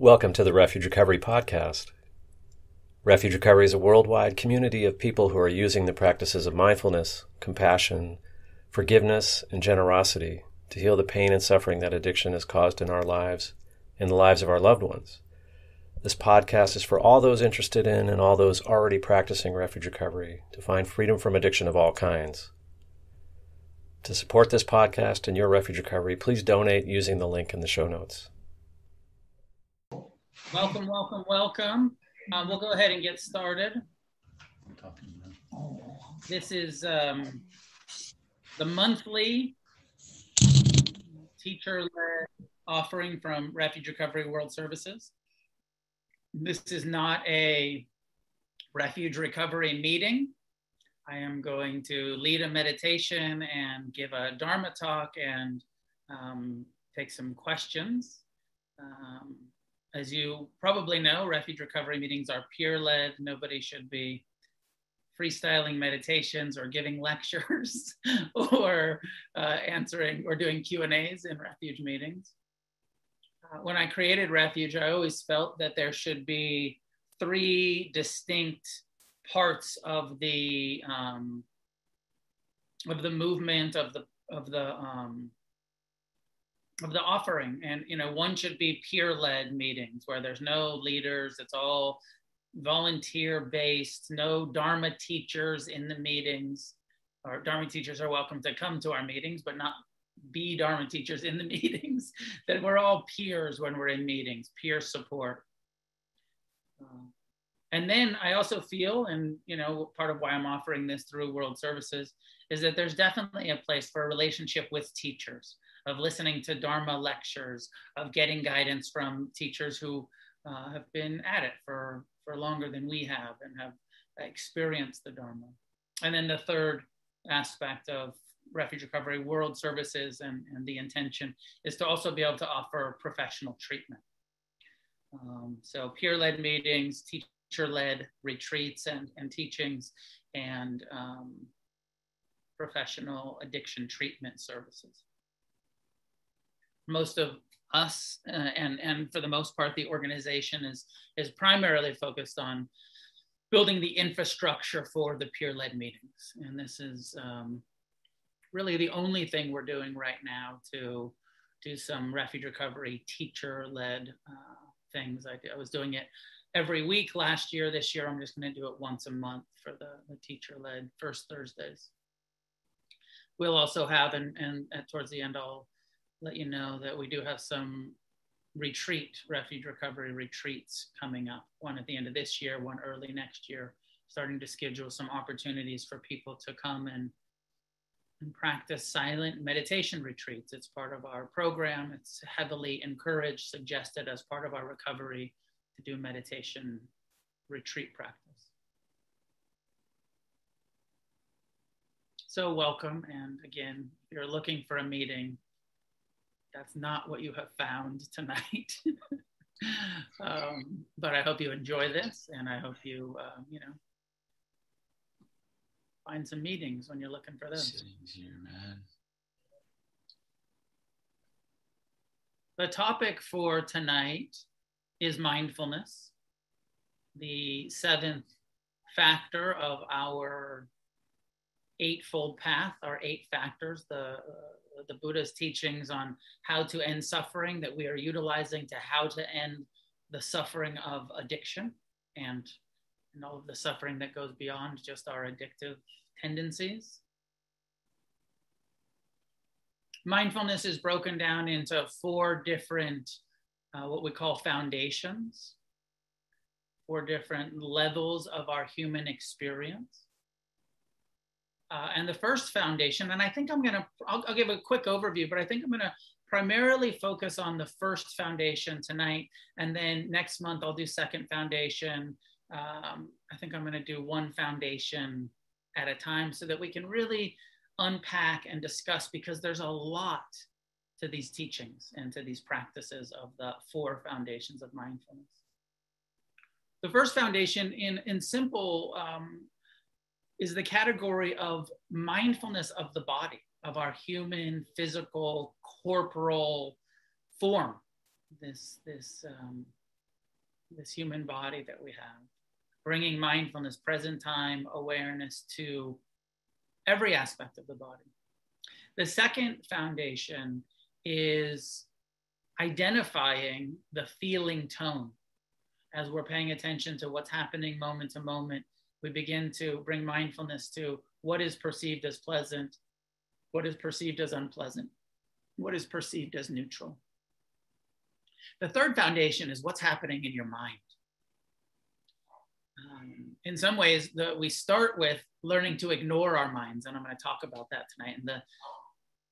Welcome to the Refuge Recovery Podcast. Refuge Recovery is a worldwide community of people who are using the practices of mindfulness, compassion, forgiveness, and generosity to heal the pain and suffering that addiction has caused in our lives and the lives of our loved ones. This podcast is for all those interested in and all those already practicing refuge recovery to find freedom from addiction of all kinds. To support this podcast and your refuge recovery, please donate using the link in the show notes. Welcome, welcome, welcome. Um, we'll go ahead and get started. This is um, the monthly teacher led offering from Refuge Recovery World Services. This is not a refuge recovery meeting. I am going to lead a meditation and give a Dharma talk and um, take some questions. Um, as you probably know, refuge recovery meetings are peer led. Nobody should be freestyling meditations or giving lectures or uh, answering or doing Q and A's in refuge meetings. Uh, when I created refuge, I always felt that there should be three distinct parts of the um, of the movement of the of the um, of the offering. And you know one should be peer led meetings where there's no leaders it's all volunteer based no dharma teachers in the meetings. Or dharma teachers are welcome to come to our meetings but not be dharma teachers in the meetings. That we're all peers when we're in meetings peer support. Uh, and then i also feel and you know part of why i'm offering this through world services is that there's definitely a place for a relationship with teachers of listening to Dharma lectures, of getting guidance from teachers who uh, have been at it for, for longer than we have and have experienced the Dharma. And then the third aspect of refuge recovery world services and, and the intention is to also be able to offer professional treatment. Um, so peer-led meetings, teacher-led retreats and, and teachings, and um, professional addiction treatment services most of us uh, and and for the most part the organization is is primarily focused on building the infrastructure for the peer-led meetings. And this is um, really the only thing we're doing right now to do some refuge recovery teacher-led uh, things. I, I, was doing it every week last year. This year i'm just going to do it once a month for the, the teacher-led first thursdays. We'll also have and, and towards the end i'll let you know that we do have some retreat, refuge recovery retreats coming up. One at the end of this year, one early next year. Starting to schedule some opportunities for people to come and, and practice silent meditation retreats. It's part of our program. It's heavily encouraged, suggested as part of our recovery to do meditation retreat practice. So, welcome. And again, if you're looking for a meeting, that's not what you have found tonight. um, but I hope you enjoy this, and I hope you, uh, you know, find some meetings when you're looking for them. Here, man. The topic for tonight is mindfulness, the seventh factor of our eightfold path, our eight factors, the uh, the Buddha's teachings on how to end suffering that we are utilizing to how to end the suffering of addiction and, and all of the suffering that goes beyond just our addictive tendencies. Mindfulness is broken down into four different, uh, what we call foundations, four different levels of our human experience. Uh, and the first foundation, and I think I'm gonna, I'll, give a quick overview, but I think I'm gonna primarily focus on the first foundation tonight. And then next month I'll do second foundation. Um, I think I'm gonna do one foundation at a time so that we can really unpack and discuss because there's a lot to these teachings and to these practices of the four foundations of mindfulness. The first foundation in, in simple um, is the category of mindfulness of the body, of our human, physical, corporal form. This, this um, this human body that we have, bringing mindfulness, present time awareness to every aspect of the body. The second foundation is identifying the feeling tone. As we're paying attention to what's happening moment to moment, we begin to bring mindfulness to what is perceived as pleasant, what is perceived as unpleasant, what is perceived as neutral. The third foundation is what's happening in your mind. Um, in some ways, the, we start with learning to ignore our minds, and I'm going to talk about that tonight, and the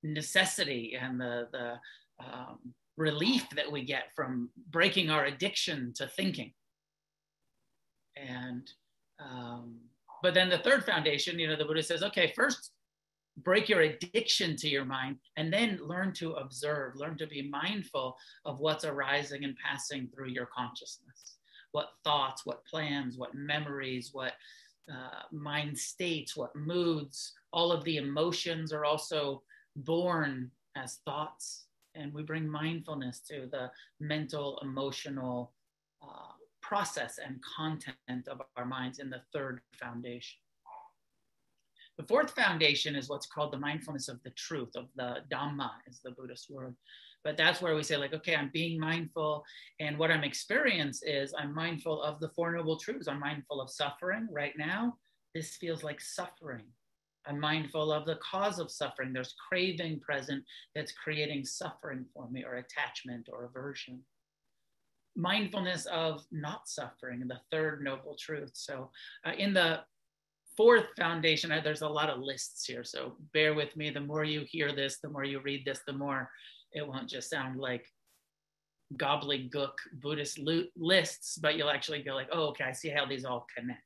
necessity and the, the um, relief that we get from breaking our addiction to thinking. And um, but then the third foundation, you know, the Buddha says, okay, first break your addiction to your mind and then learn to observe, learn to be mindful of what's arising and passing through your consciousness. What thoughts, what plans, what memories, what uh, mind states, what moods, all of the emotions are also born as thoughts. And we bring mindfulness to the mental, emotional uh, process and content of our minds in the third foundation. The fourth foundation is what's called the mindfulness of the truth, of the Dhamma, is the Buddhist word. But that's where we say, like, okay, I'm being mindful. And what I'm experiencing is I'm mindful of the Four Noble Truths. I'm mindful of suffering right now. This feels like suffering. I'm mindful of the cause of suffering. There's craving present that's creating suffering for me, or attachment or aversion. Mindfulness of not suffering, the third noble truth. So, uh, in the fourth foundation, there's a lot of lists here. So, bear with me. The more you hear this, the more you read this, the more it won't just sound like gobbledygook Buddhist lists, but you'll actually go like, oh, okay, I see how these all connect.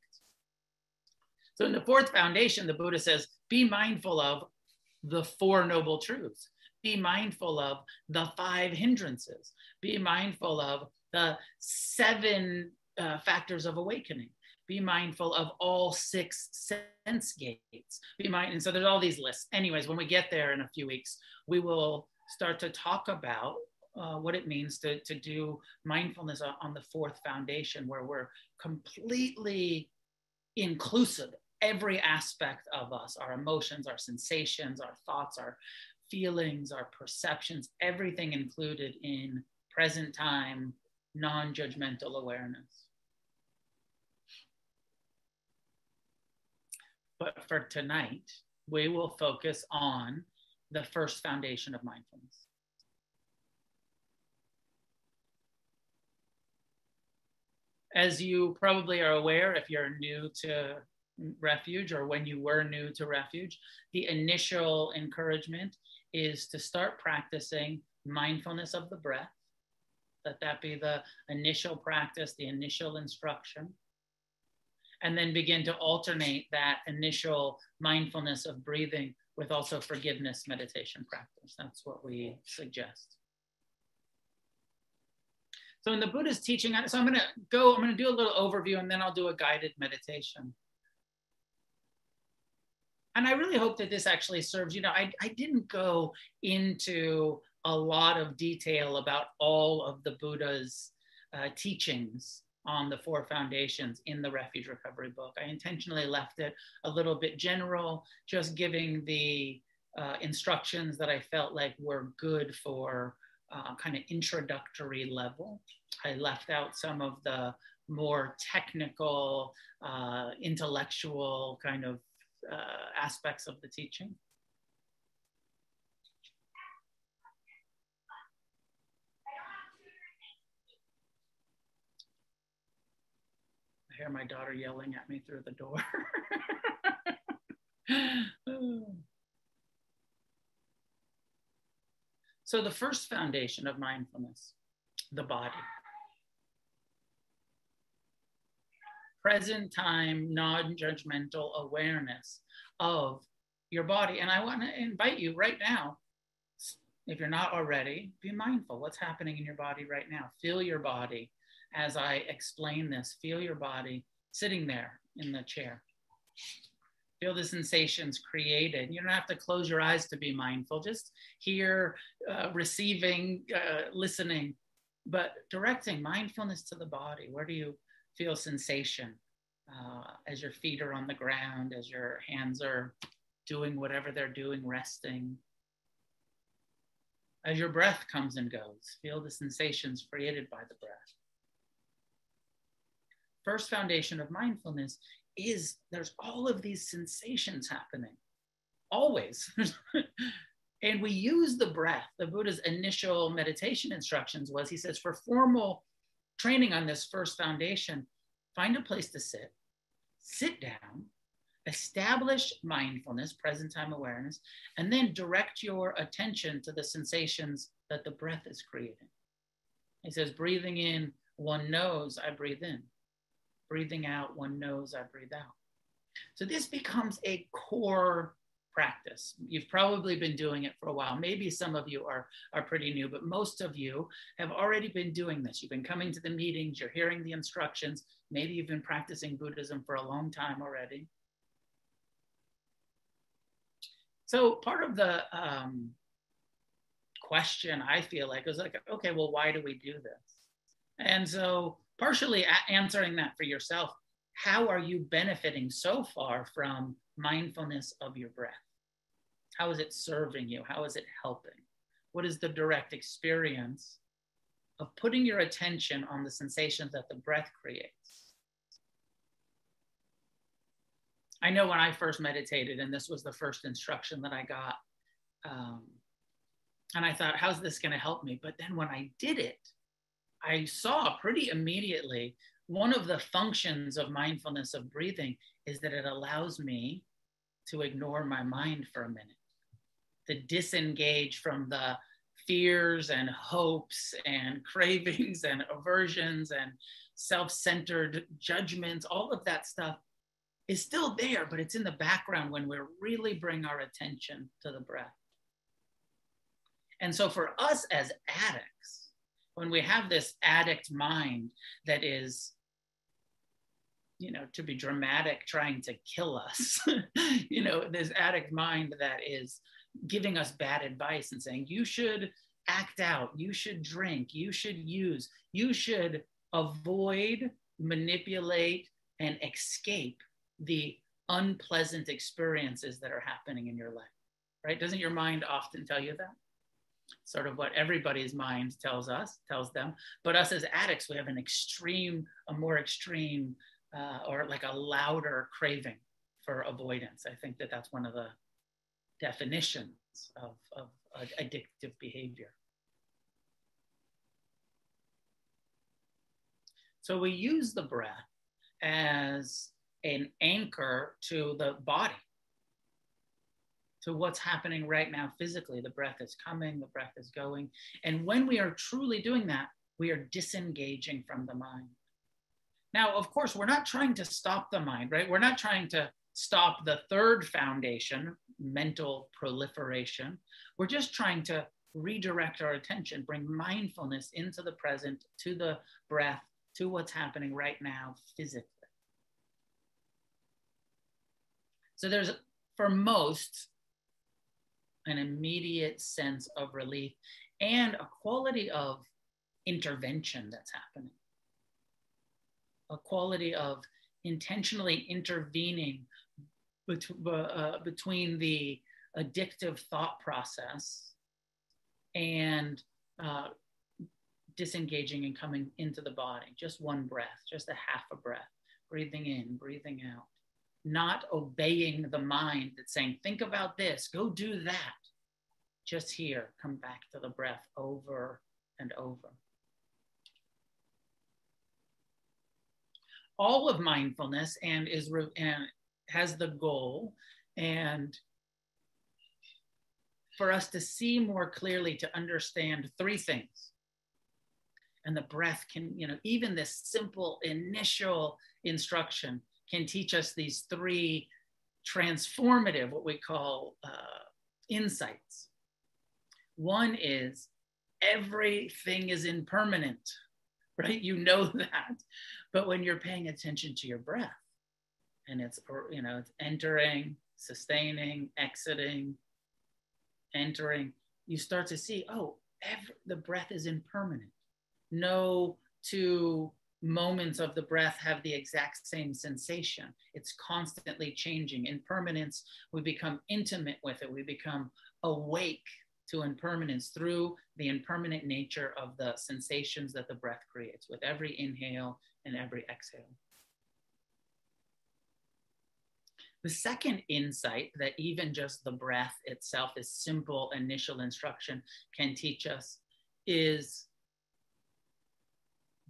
So in the fourth foundation, the Buddha says, be mindful of the four noble truths. Be mindful of the five hindrances. Be mindful of the seven uh, factors of awakening. Be mindful of all six sense gates. Be mind, and so there's all these lists. Anyways, when we get there in a few weeks, we will start to talk about uh, what it means to, to do mindfulness on the fourth foundation, where we're completely inclusive every aspect of us our emotions, our sensations, our thoughts, our feelings, our perceptions, everything included in present time, non judgmental awareness. But for tonight, we will focus on the first foundation of mindfulness. As you probably are aware, if you're new to refuge or when you were new to refuge, the initial encouragement is to start practicing mindfulness of the breath. Let that be the initial practice, the initial instruction. And then begin to alternate that initial mindfulness of breathing with also forgiveness meditation practice. That's what we suggest. So in the Buddha's teaching, so I'm going to go, I'm going to do a little overview and then I'll do a guided meditation and I really hope that this actually serves, you know, I, I didn't go into a lot of detail about all of the Buddha's uh, teachings on the four foundations in the refuge recovery book. I intentionally left it a little bit general, just giving the uh, instructions that I felt like were good for uh, kind of introductory level. I left out some of the more technical, uh, intellectual kind of uh, aspects of the teaching. I hear my daughter yelling at me through the door. so, the first foundation of mindfulness, the body. present time, non judgmental awareness of your body. And I want to invite you right now, if you're not already, be mindful what's happening in your body right now. Feel your body as I explain this. Feel your body sitting there in the chair. Feel the sensations created. You don't have to close your eyes to be mindful. Just hear, uh, receiving, uh, listening but directing mindfulness to the body. Where do you feel sensation uh, as your feet are on the ground, as your hands are doing whatever they're doing, resting? As your breath comes and goes, feel the sensations created by the breath. First foundation of mindfulness is there's all of these sensations happening, always. and we use the breath. The Buddha's initial meditation instructions was he says, for formal training on this first foundation, find a place to sit, sit down, establish mindfulness, present time awareness, and then direct your attention to the sensations that the breath is creating. He says, breathing in, one knows I breathe in. Breathing out, one knows I breathe out. So this becomes a core practice. You've probably been doing it for a while. Maybe some of you are, are pretty new, but most of you have already been doing this. You've been coming to the meetings, you're hearing the instructions. Maybe you've been practicing Buddhism for a long time already. So part of the um, question I feel like is like, okay, well, why do we do this? And so partially answering that for yourself, how are you benefiting so far from mindfulness of your breath? How is it serving you? How is it helping? What is the direct experience of putting your attention on the sensations that the breath creates? I know when I first meditated, and this was the first instruction that I got, um, and I thought, how's this going to help me? But then when I did it, I saw pretty immediately one of the functions of mindfulness of breathing is that it allows me to ignore my mind for a minute, to disengage from the fears and hopes and cravings and aversions and self centered judgments, all of that stuff is still there, but it's in the background when we really bring our attention to the breath. And so for us as addicts, when we have this addict mind that is you know, to be dramatic, trying to kill us. you know, this addict mind that is giving us bad advice and saying, you should act out, you should drink, you should use, you should avoid, manipulate, and escape the unpleasant experiences that are happening in your life, right? Doesn't your mind often tell you that? Sort of what everybody's mind tells us, tells them. But us as addicts, we have an extreme, a more extreme uh, or like a louder craving for avoidance. I think that that's one of the definitions of, of addictive behavior. So we use the breath as an anchor to the body, to what's happening right now physically. The breath is coming, the breath is going. And when we are truly doing that, we are disengaging from the mind. Now, of course, we're not trying to stop the mind, right? We're not trying to stop the third foundation, mental proliferation. We're just trying to redirect our attention, bring mindfulness into the present, to the breath, to what's happening right now physically. So there's, for most, an immediate sense of relief and a quality of intervention that's happening. A quality of intentionally intervening bet- uh, between the addictive thought process and uh, disengaging and coming into the body. Just one breath, just a half a breath, breathing in, breathing out, not obeying the mind that's saying, think about this, go do that. Just here, come back to the breath over and over. all of mindfulness and is re- and has the goal and for us to see more clearly to understand three things and the breath can you know even this simple initial instruction can teach us these three transformative what we call uh, insights. One is everything is impermanent right? You know that. But when you're paying attention to your breath and it's, you know, it's entering, sustaining, exiting, entering, you start to see, oh, every, the breath is impermanent. no two moments of the breath have the exact same sensation. It's constantly changing. Impermanence, we become intimate with it. We become awake to impermanence through the impermanent nature of the sensations that the breath creates with every inhale and every exhale. The second insight that even just the breath itself, this simple initial instruction, can teach us is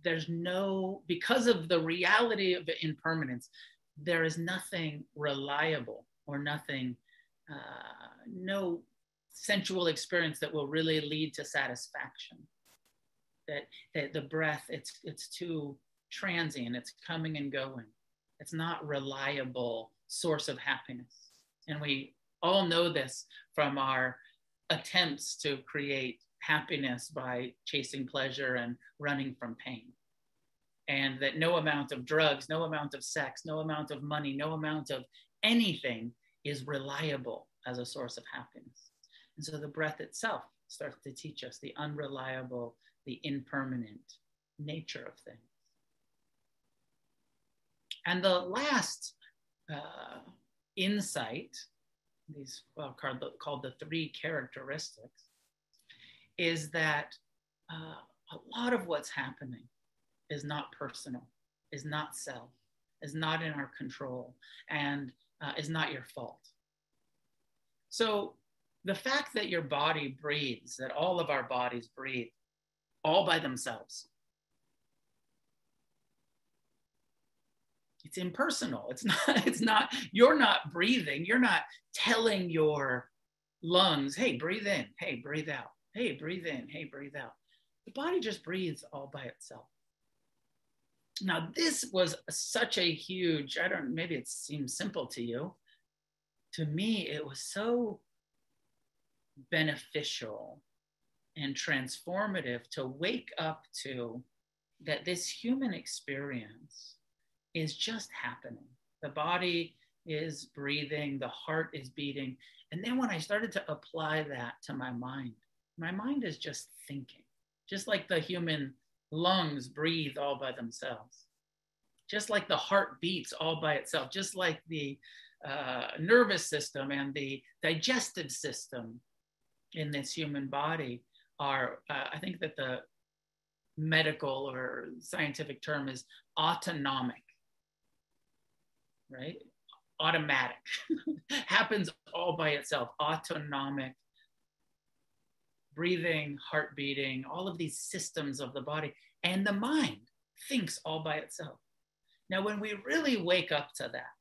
there's no, because of the reality of impermanence, there is nothing reliable or nothing, uh, no sensual experience that will really lead to satisfaction. That, that the breath, it's, it's too transient, it's coming and going. It's not reliable source of happiness. And we all know this from our attempts to create happiness by chasing pleasure and running from pain. And that no amount of drugs, no amount of sex, no amount of money, no amount of anything is reliable as a source of happiness. And so the breath itself starts to teach us the unreliable, the impermanent nature of things. And the last uh, insight, these well, called, the, called the three characteristics, is that uh, a lot of what's happening is not personal, is not self, is not in our control, and uh, is not your fault. So the fact that your body breathes, that all of our bodies breathe all by themselves, it's impersonal. It's not, it's not, you're not breathing. You're not telling your lungs, hey, breathe in, hey, breathe out, hey, breathe in, hey, breathe out. The body just breathes all by itself. Now, this was such a huge, I don't, maybe it seems simple to you. To me, it was so beneficial and transformative to wake up to that this human experience is just happening. The body is breathing, the heart is beating. And then when I started to apply that to my mind, my mind is just thinking, just like the human lungs breathe all by themselves, just like the heart beats all by itself, just like the uh, nervous system and the digestive system in this human body are, uh, I think that the medical or scientific term is autonomic right? Automatic, happens all by itself, autonomic breathing, heart beating, all of these systems of the body, and the mind thinks all by itself. Now, when we really wake up to that,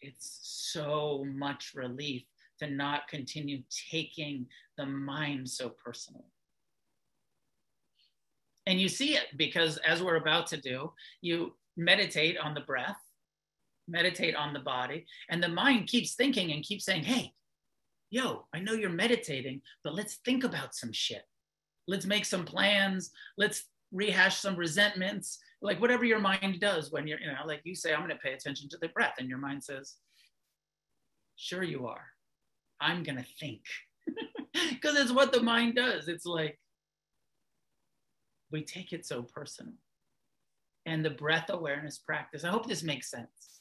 it's so much relief to not continue taking the mind so personally. And you see it because, as we're about to do, you meditate on the breath, meditate on the body, and the mind keeps thinking and keeps saying, Hey, yo, I know you're meditating, but let's think about some shit. Let's make some plans. Let's rehash some resentments, like whatever your mind does when you're, you know, like you say, I'm going to pay attention to the breath. And your mind says, Sure, you are. I'm going to think. Because it's what the mind does. It's like, we take it so personal. And the breath awareness practice, I hope this makes sense.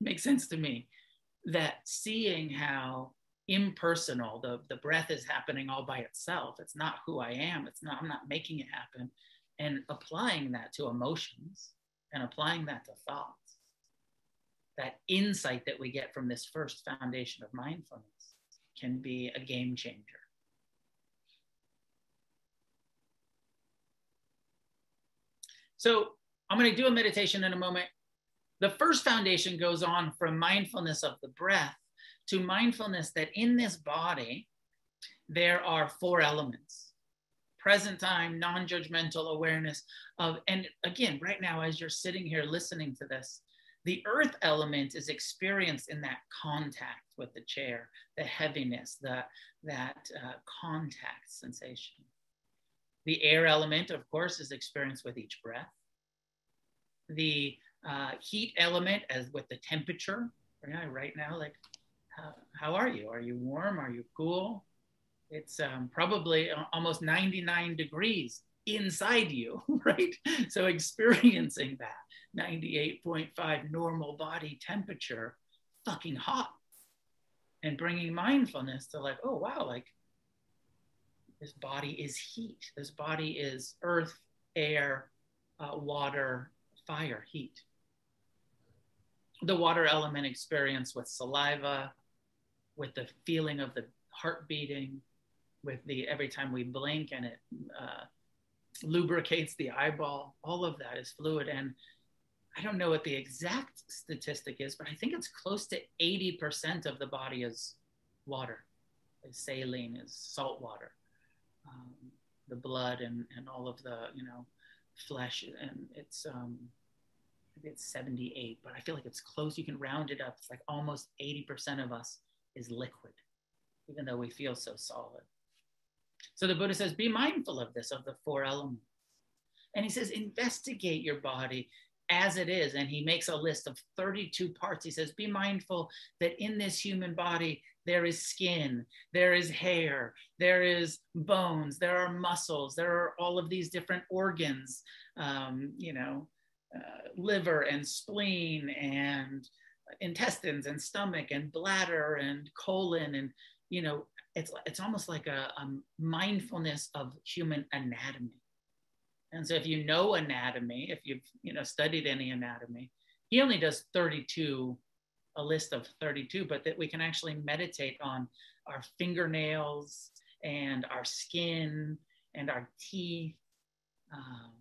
makes sense to me that seeing how impersonal the, the breath is happening all by itself. It's not who I am. It's not, I'm not making it happen. And applying that to emotions and applying that to thoughts. That insight that we get from this first foundation of mindfulness can be a game changer. So I'm going to do a meditation in a moment. The first foundation goes on from mindfulness of the breath to mindfulness that in this body, there are four elements present time, non judgmental awareness of, and again, right now, as you're sitting here listening to this, the earth element is experienced in that contact with the chair, the heaviness, the, that uh, contact sensation. The air element, of course, is experienced with each breath. The uh, heat element, as with the temperature, right now, like, how, how are you? Are you warm? Are you cool? it's um, probably almost 99 degrees inside you, right? So experiencing that 98.5 normal body temperature, fucking hot, and bringing mindfulness to like, oh wow, like this body is heat. This body is earth, air, uh, water, fire, heat. The water element experience with saliva, with the feeling of the heart beating, with the every time we blink and it uh, lubricates the eyeball. All of that is fluid. And I don't know what the exact statistic is, but I think it's close to 80% of the body is water, is saline, is salt water. Um, the blood and, and all of the, you know, flesh. And it's, um, it's 78, but I feel like it's close. You can round it up. It's like almost 80% of us is liquid, even though we feel so solid. So the Buddha says, be mindful of this, of the four elements. And he says, investigate your body as it is. And he makes a list of 32 parts. He says, be mindful that in this human body, there is skin, there is hair, there is bones, there are muscles, there are all of these different organs, um, you know, uh, liver and spleen and intestines and stomach and bladder and colon and you know it's it's almost like a, a mindfulness of human anatomy. And so if you know anatomy if you've you know studied any anatomy he only does 32 a list of 32 but that we can actually meditate on our fingernails and our skin and our teeth um,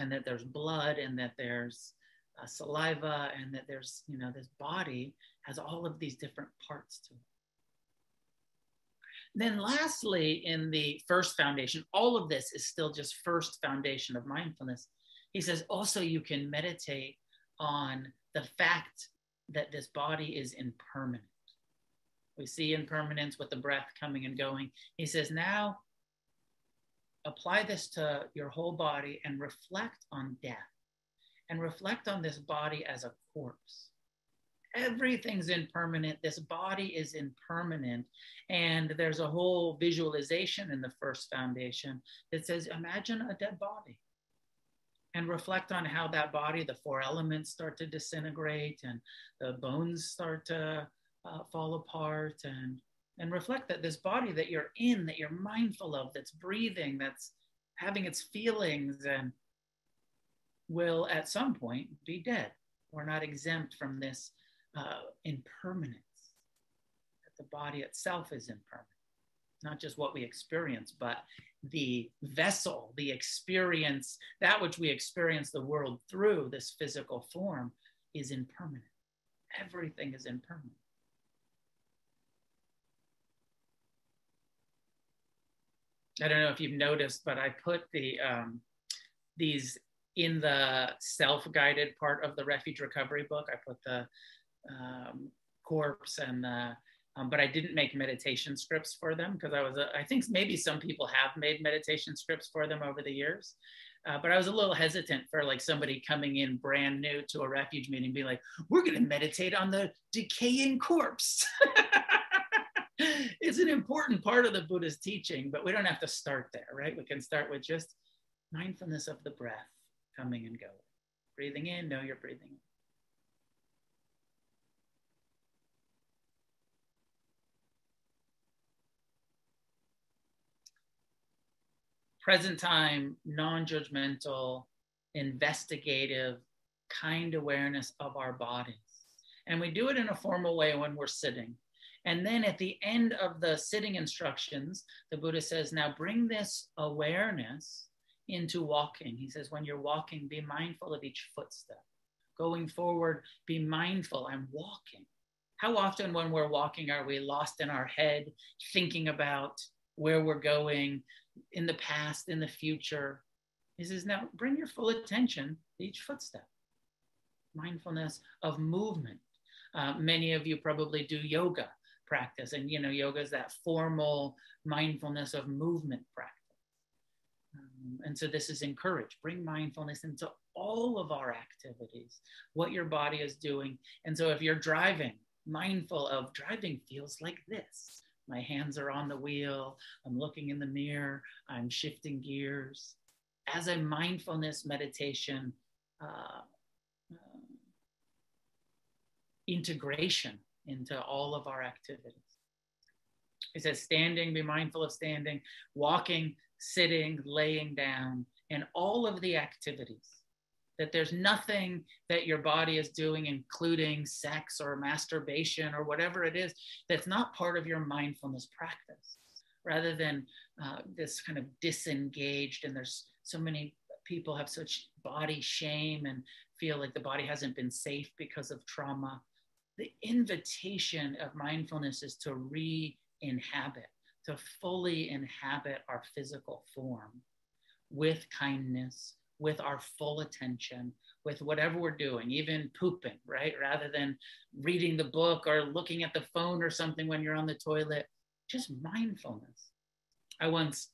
and that there's blood and that there's uh, saliva and that there's you know this body has all of these different parts to it then, lastly, in the first foundation, all of this is still just first foundation of mindfulness. He says also you can meditate on the fact that this body is impermanent. We see impermanence with the breath coming and going. He says, now apply this to your whole body and reflect on death and reflect on this body as a corpse everything's impermanent. This body is impermanent. And there's a whole visualization in the first foundation that says, imagine a dead body and reflect on how that body, the four elements start to disintegrate and the bones start to uh, fall apart and and reflect that this body that you're in that you're mindful of that's breathing that's having its feelings and will at some point be dead we're not exempt from this uh, impermanence, that the body itself is impermanent, not just what we experience, but the vessel, the experience, that which we experience the world through this physical form is impermanent. Everything is impermanent. I don't know if you've noticed, but I put the um, these in the self-guided part of the refuge recovery book. I put the um, corpse and the um, but I didn't make meditation scripts for them because I was, I think maybe some people have made meditation scripts for them over the years. Uh, but I was a little hesitant for like somebody coming in brand new to a refuge meeting, being like, we're going to meditate on the decaying corpse. it's an important part of the Buddha's teaching, but we don't have to start there, right? We can start with just mindfulness of the breath coming and going. Breathing in, know you're breathing in. present time, non judgmental, investigative, kind awareness of our bodies. And we do it in a formal way when we're sitting. And then at the end of the sitting instructions, the Buddha says, now bring this awareness into walking. He says, when you're walking, be mindful of each footstep. Going forward, be mindful. I'm walking. How often, when we're walking, are we lost in our head, thinking about where we're going, in the past, in the future. He says, now bring your full attention to each footstep. Mindfulness of movement. Uh, many of you probably do yoga practice, and you know, yoga is that formal mindfulness of movement practice. Um, and so this is encouraged. Bring mindfulness into all of our activities, what your body is doing. And so if you're driving, mindful of driving feels like this My hands are on the wheel. I'm looking in the mirror. I'm shifting gears. As a mindfulness meditation uh, uh, integration into all of our activities. It says standing, be mindful of standing, walking, sitting, laying down, and all of the activities that there's nothing that your body is doing, including sex or masturbation or whatever it is, that's not part of your mindfulness practice. Rather than uh, this kind of disengaged, and there's so many people have such body shame and feel like the body hasn't been safe because of trauma. The invitation of mindfulness is to re inhabit, to fully inhabit our physical form with kindness, with our full attention, with whatever we're doing, even pooping, right? Rather than reading the book or looking at the phone or something when you're on the toilet, just mindfulness. I once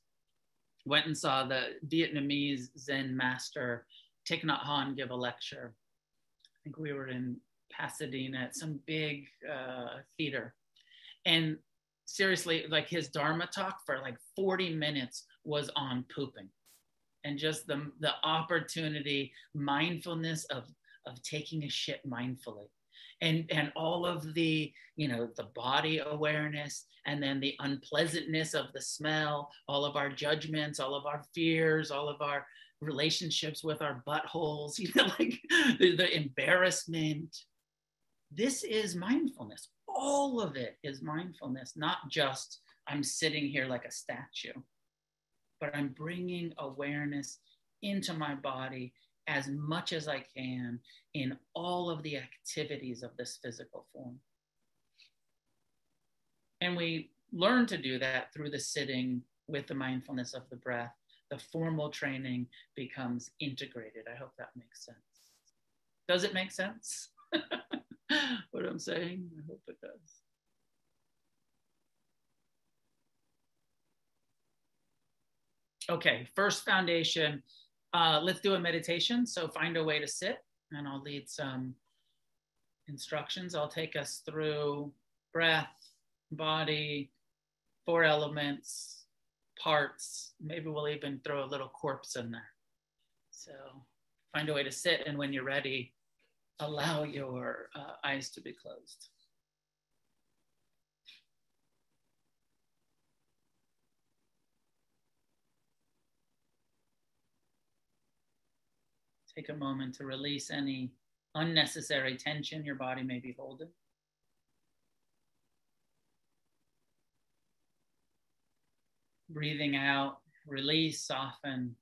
went and saw the Vietnamese Zen master Thich Nhat Hanh give a lecture. I think we were in Pasadena at some big uh, theater. And seriously, like his Dharma talk for like 40 minutes was on pooping. And just the, the opportunity, mindfulness of, of taking a shit mindfully. And, and all of the you know the body awareness and then the unpleasantness of the smell all of our judgments all of our fears all of our relationships with our buttholes you know like the, the embarrassment. This is mindfulness all of it is mindfulness not just i'm sitting here like a statue but I'm bringing awareness into my body as much as I can in all of the activities of this physical form. And we learn to do that through the sitting with the mindfulness of the breath. The formal training becomes integrated. I hope that makes sense. Does it make sense? what I'm saying? I hope it does. Okay, first foundation. Uh, let's do a meditation. So find a way to sit, and I'll lead some instructions. I'll take us through breath, body, four elements, parts. Maybe we'll even throw a little corpse in there. So find a way to sit, and when you're ready, allow your uh, eyes to be closed. Take a moment to release any unnecessary tension your body may be holding. Breathing out, release, soften.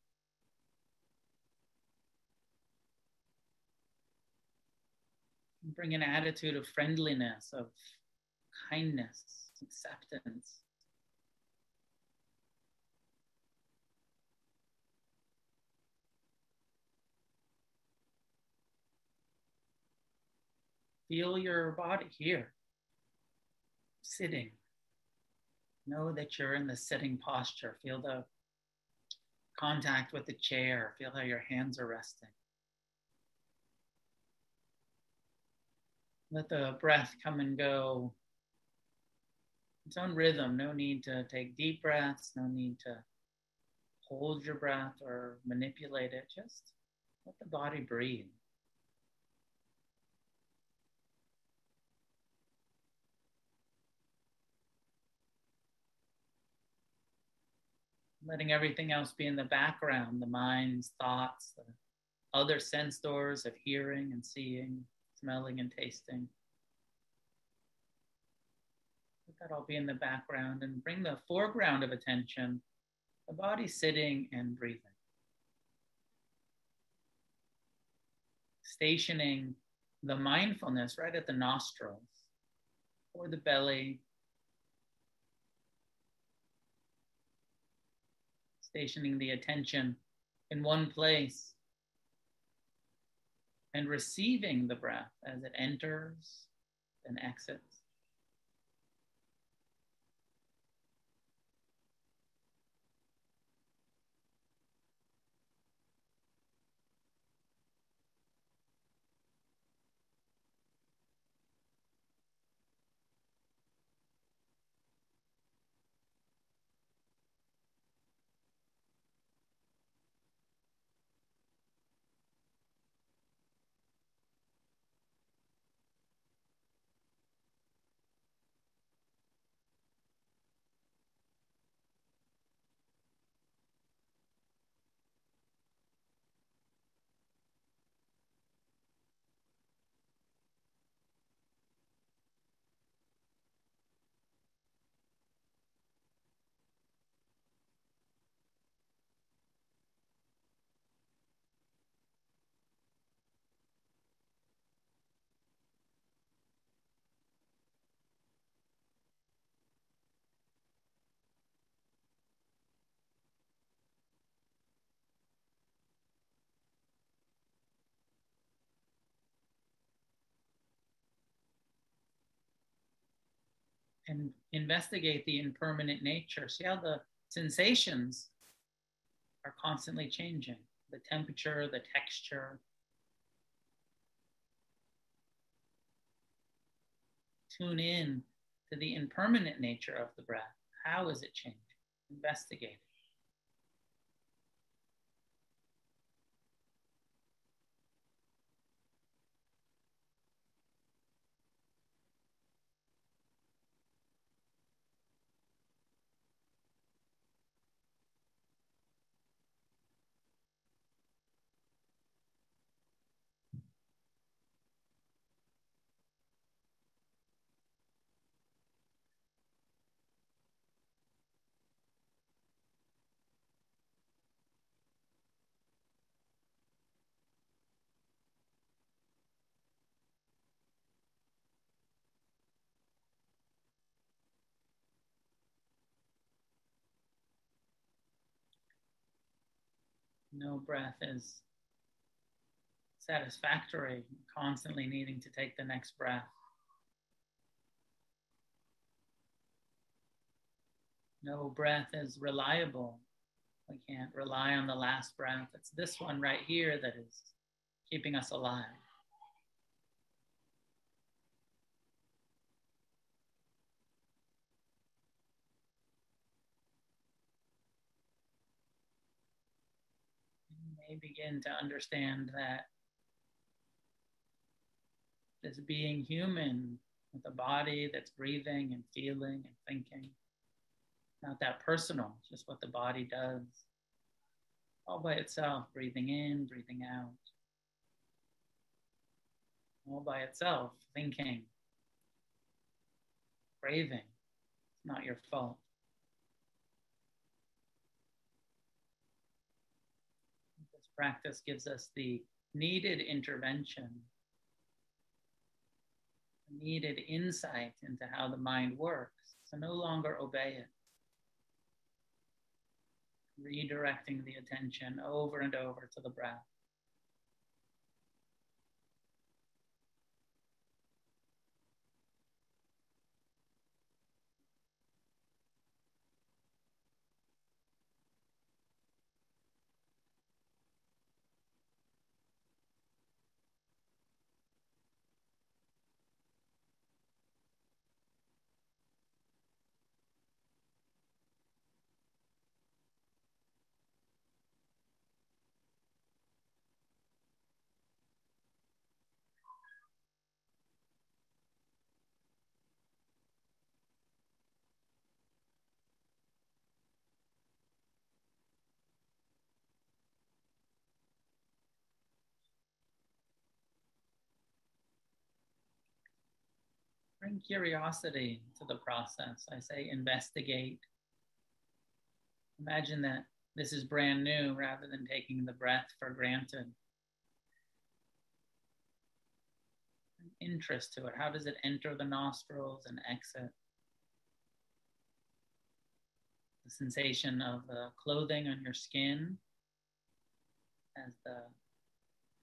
Bring an attitude of friendliness, of kindness, acceptance. Feel your body here, sitting. Know that you're in the sitting posture. Feel the contact with the chair. Feel how your hands are resting. Let the breath come and go. Its own rhythm. No need to take deep breaths. No need to hold your breath or manipulate it. Just let the body breathe. letting everything else be in the background the mind's thoughts, the other sense doors of hearing and seeing, smelling and tasting. Let that all be in the background and bring the foreground of attention, the body sitting and breathing. Stationing the mindfulness right at the nostrils or the belly stationing the attention in one place and receiving the breath as it enters and exits. And investigate the impermanent nature. See how the sensations are constantly changing the temperature, the texture. Tune in to the impermanent nature of the breath. How is it changing? Investigate it. No breath is satisfactory, constantly needing to take the next breath. No breath is reliable. We can't rely on the last breath. It's this one right here that is keeping us alive. May begin to understand that this being human with a body that's breathing and feeling and thinking, not that personal, just what the body does, all by itself, breathing in, breathing out, all by itself, thinking, craving. It's not your fault. Practice gives us the needed intervention, needed insight into how the mind works, to no longer obey it. Redirecting the attention over and over to the breath. Bring curiosity to the process. I say investigate. Imagine that this is brand new rather than taking the breath for granted. Interest to it. How does it enter the nostrils and exit? The sensation of the clothing on your skin as the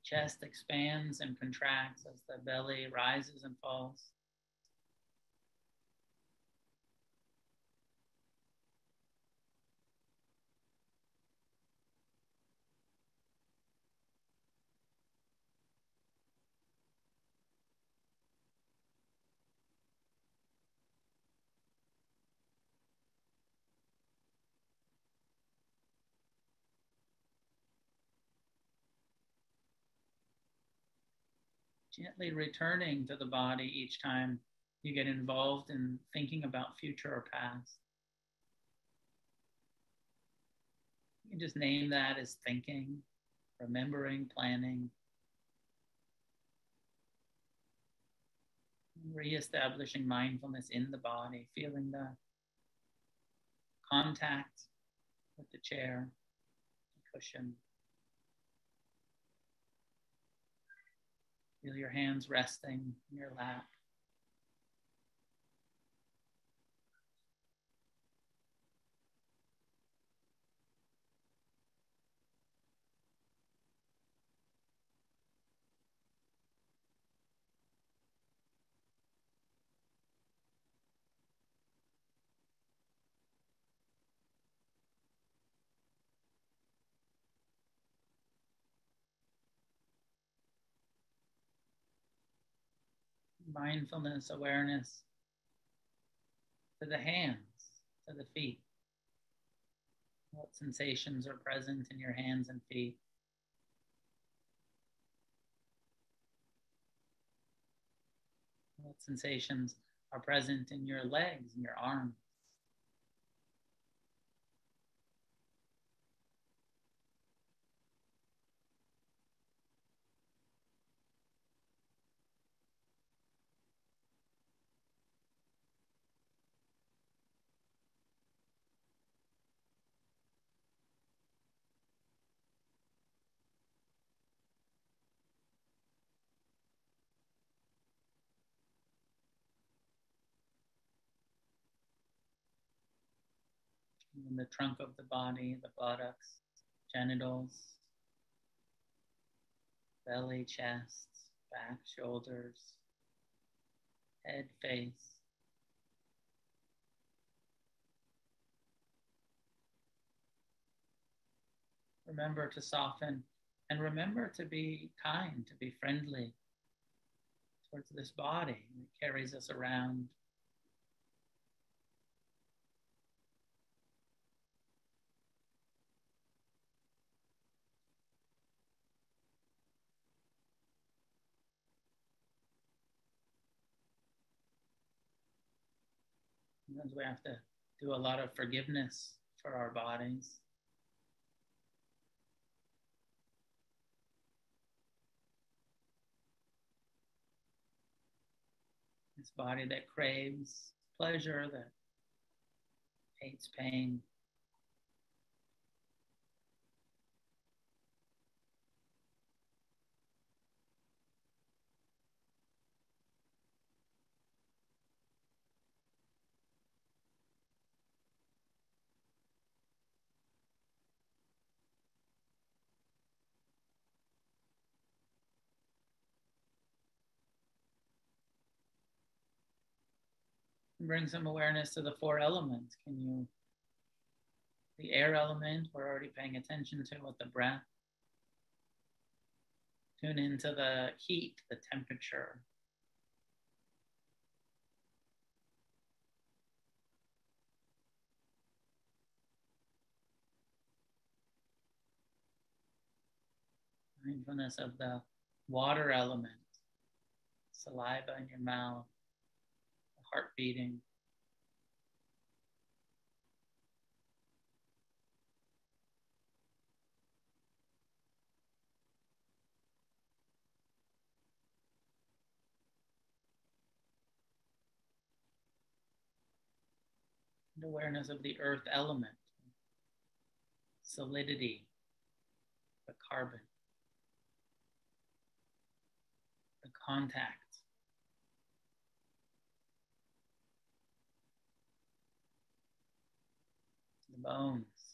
chest expands and contracts, as the belly rises and falls. Gently returning to the body each time you get involved in thinking about future or past. You can just name that as thinking, remembering, planning. Reestablishing mindfulness in the body, feeling the contact with the chair, the cushion. Feel your hands resting in your lap. Mindfulness, awareness to the hands, to the feet. What sensations are present in your hands and feet? What sensations are present in your legs and your arms? In the trunk of the body, the buttocks, genitals, belly, chest, back, shoulders, head, face. Remember to soften and remember to be kind, to be friendly towards this body that carries us around Sometimes we have to do a lot of forgiveness for our bodies. This body that craves pleasure, that hates pain. Bring some awareness to the four elements. Can you, the air element, we're already paying attention to with the breath. Tune into the heat, the temperature. Mindfulness of the water element, saliva in your mouth heart beating. And awareness of the earth element, solidity, the carbon, the contact bones.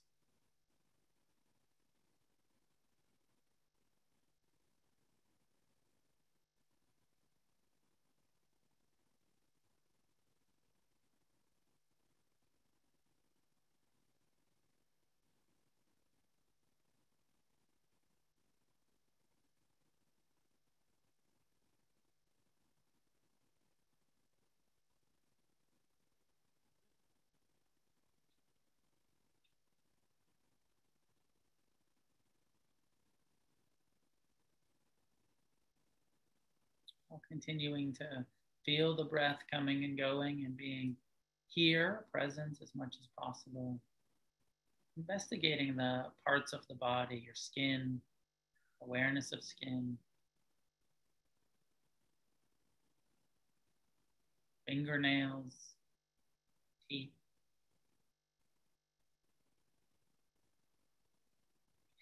While continuing to feel the breath coming and going and being here, present as much as possible. Investigating the parts of the body, your skin, awareness of skin, fingernails, teeth,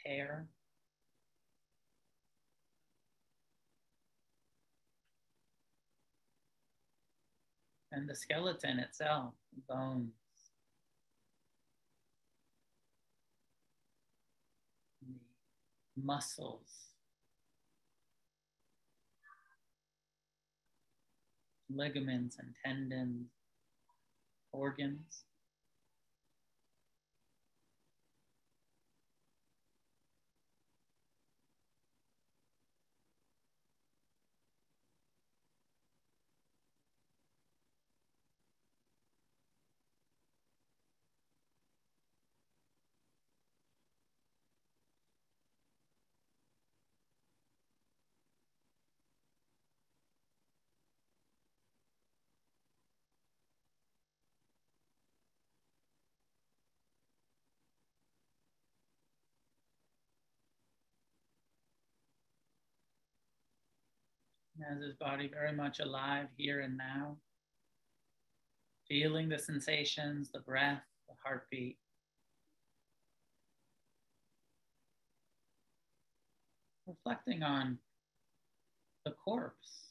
hair. And the skeleton itself, bones. The muscles. Ligaments and tendons, organs. Has his body very much alive here and now, feeling the sensations, the breath, the heartbeat. Reflecting on the corpse.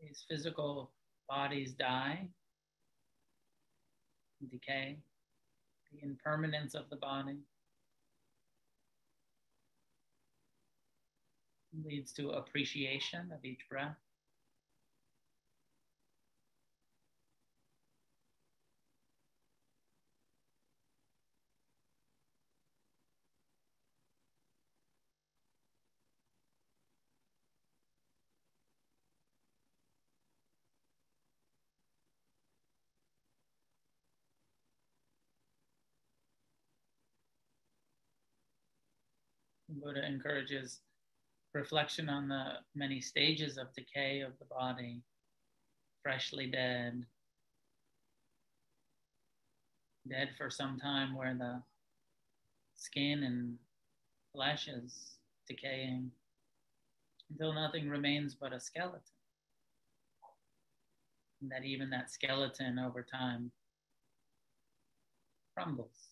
These physical bodies die, decay, the impermanence of the body. Leads to appreciation of each breath. Buddha encourages reflection on the many stages of decay of the body, freshly dead, dead for some time where the skin and flesh is decaying until nothing remains but a skeleton. And that even that skeleton over time crumbles.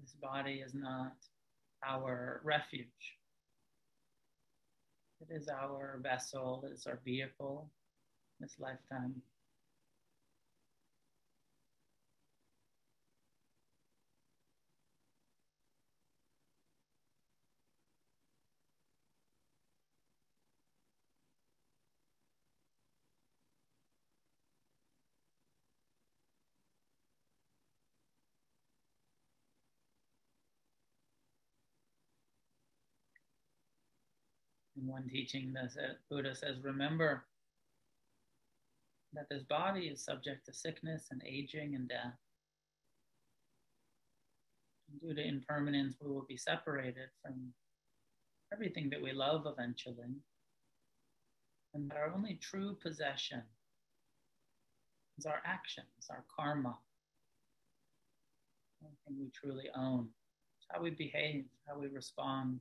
This body is not our refuge. It is our vessel, it is our vehicle this lifetime. One teaching, the Buddha says, remember that this body is subject to sickness and aging and death. And due to impermanence, we will be separated from everything that we love eventually. And that our only true possession is our actions, our karma. Everything we truly own. It's how we behave, how we respond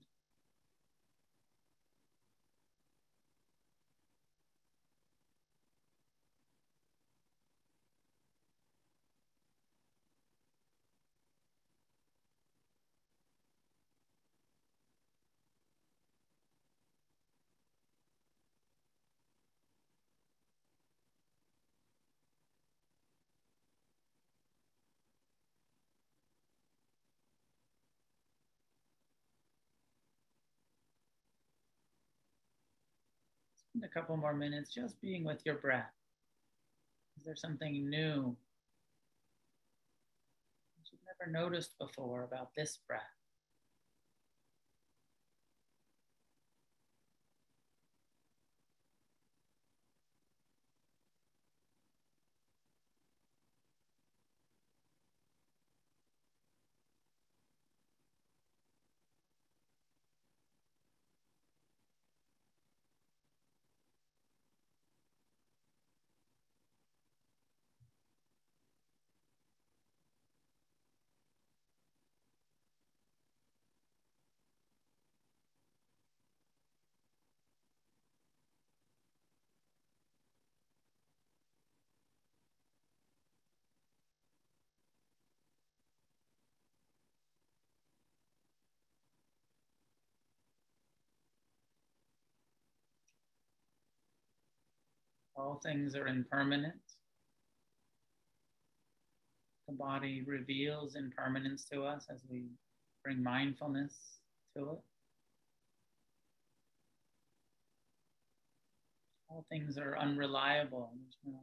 a couple more minutes just being with your breath. Is there something new that you've never noticed before about this breath? Things are impermanent. The body reveals impermanence to us as we bring mindfulness to it. All things are unreliable. There's no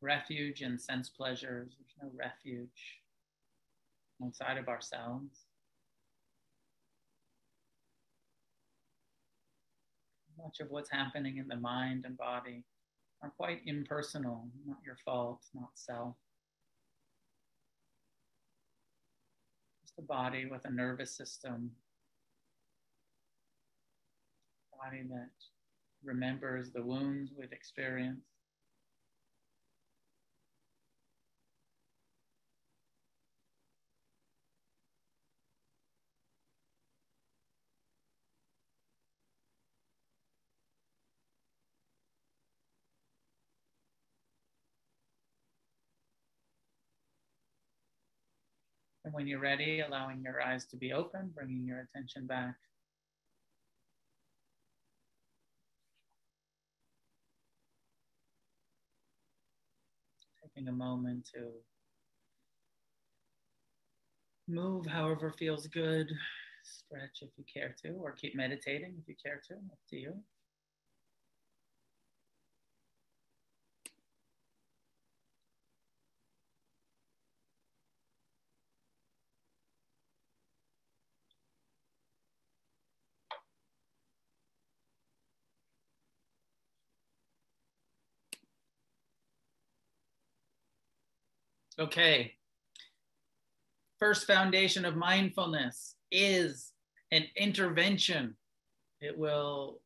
refuge in sense pleasures. There's no refuge outside of ourselves. Much of what's happening in the mind and body are quite impersonal, not your fault, not self. Just a body with a nervous system, body that remembers the wounds we've experienced, when you're ready, allowing your eyes to be open, bringing your attention back. Taking a moment to move however feels good, stretch if you care to, or keep meditating if you care to, up to you. Okay. First foundation of mindfulness is an intervention. It will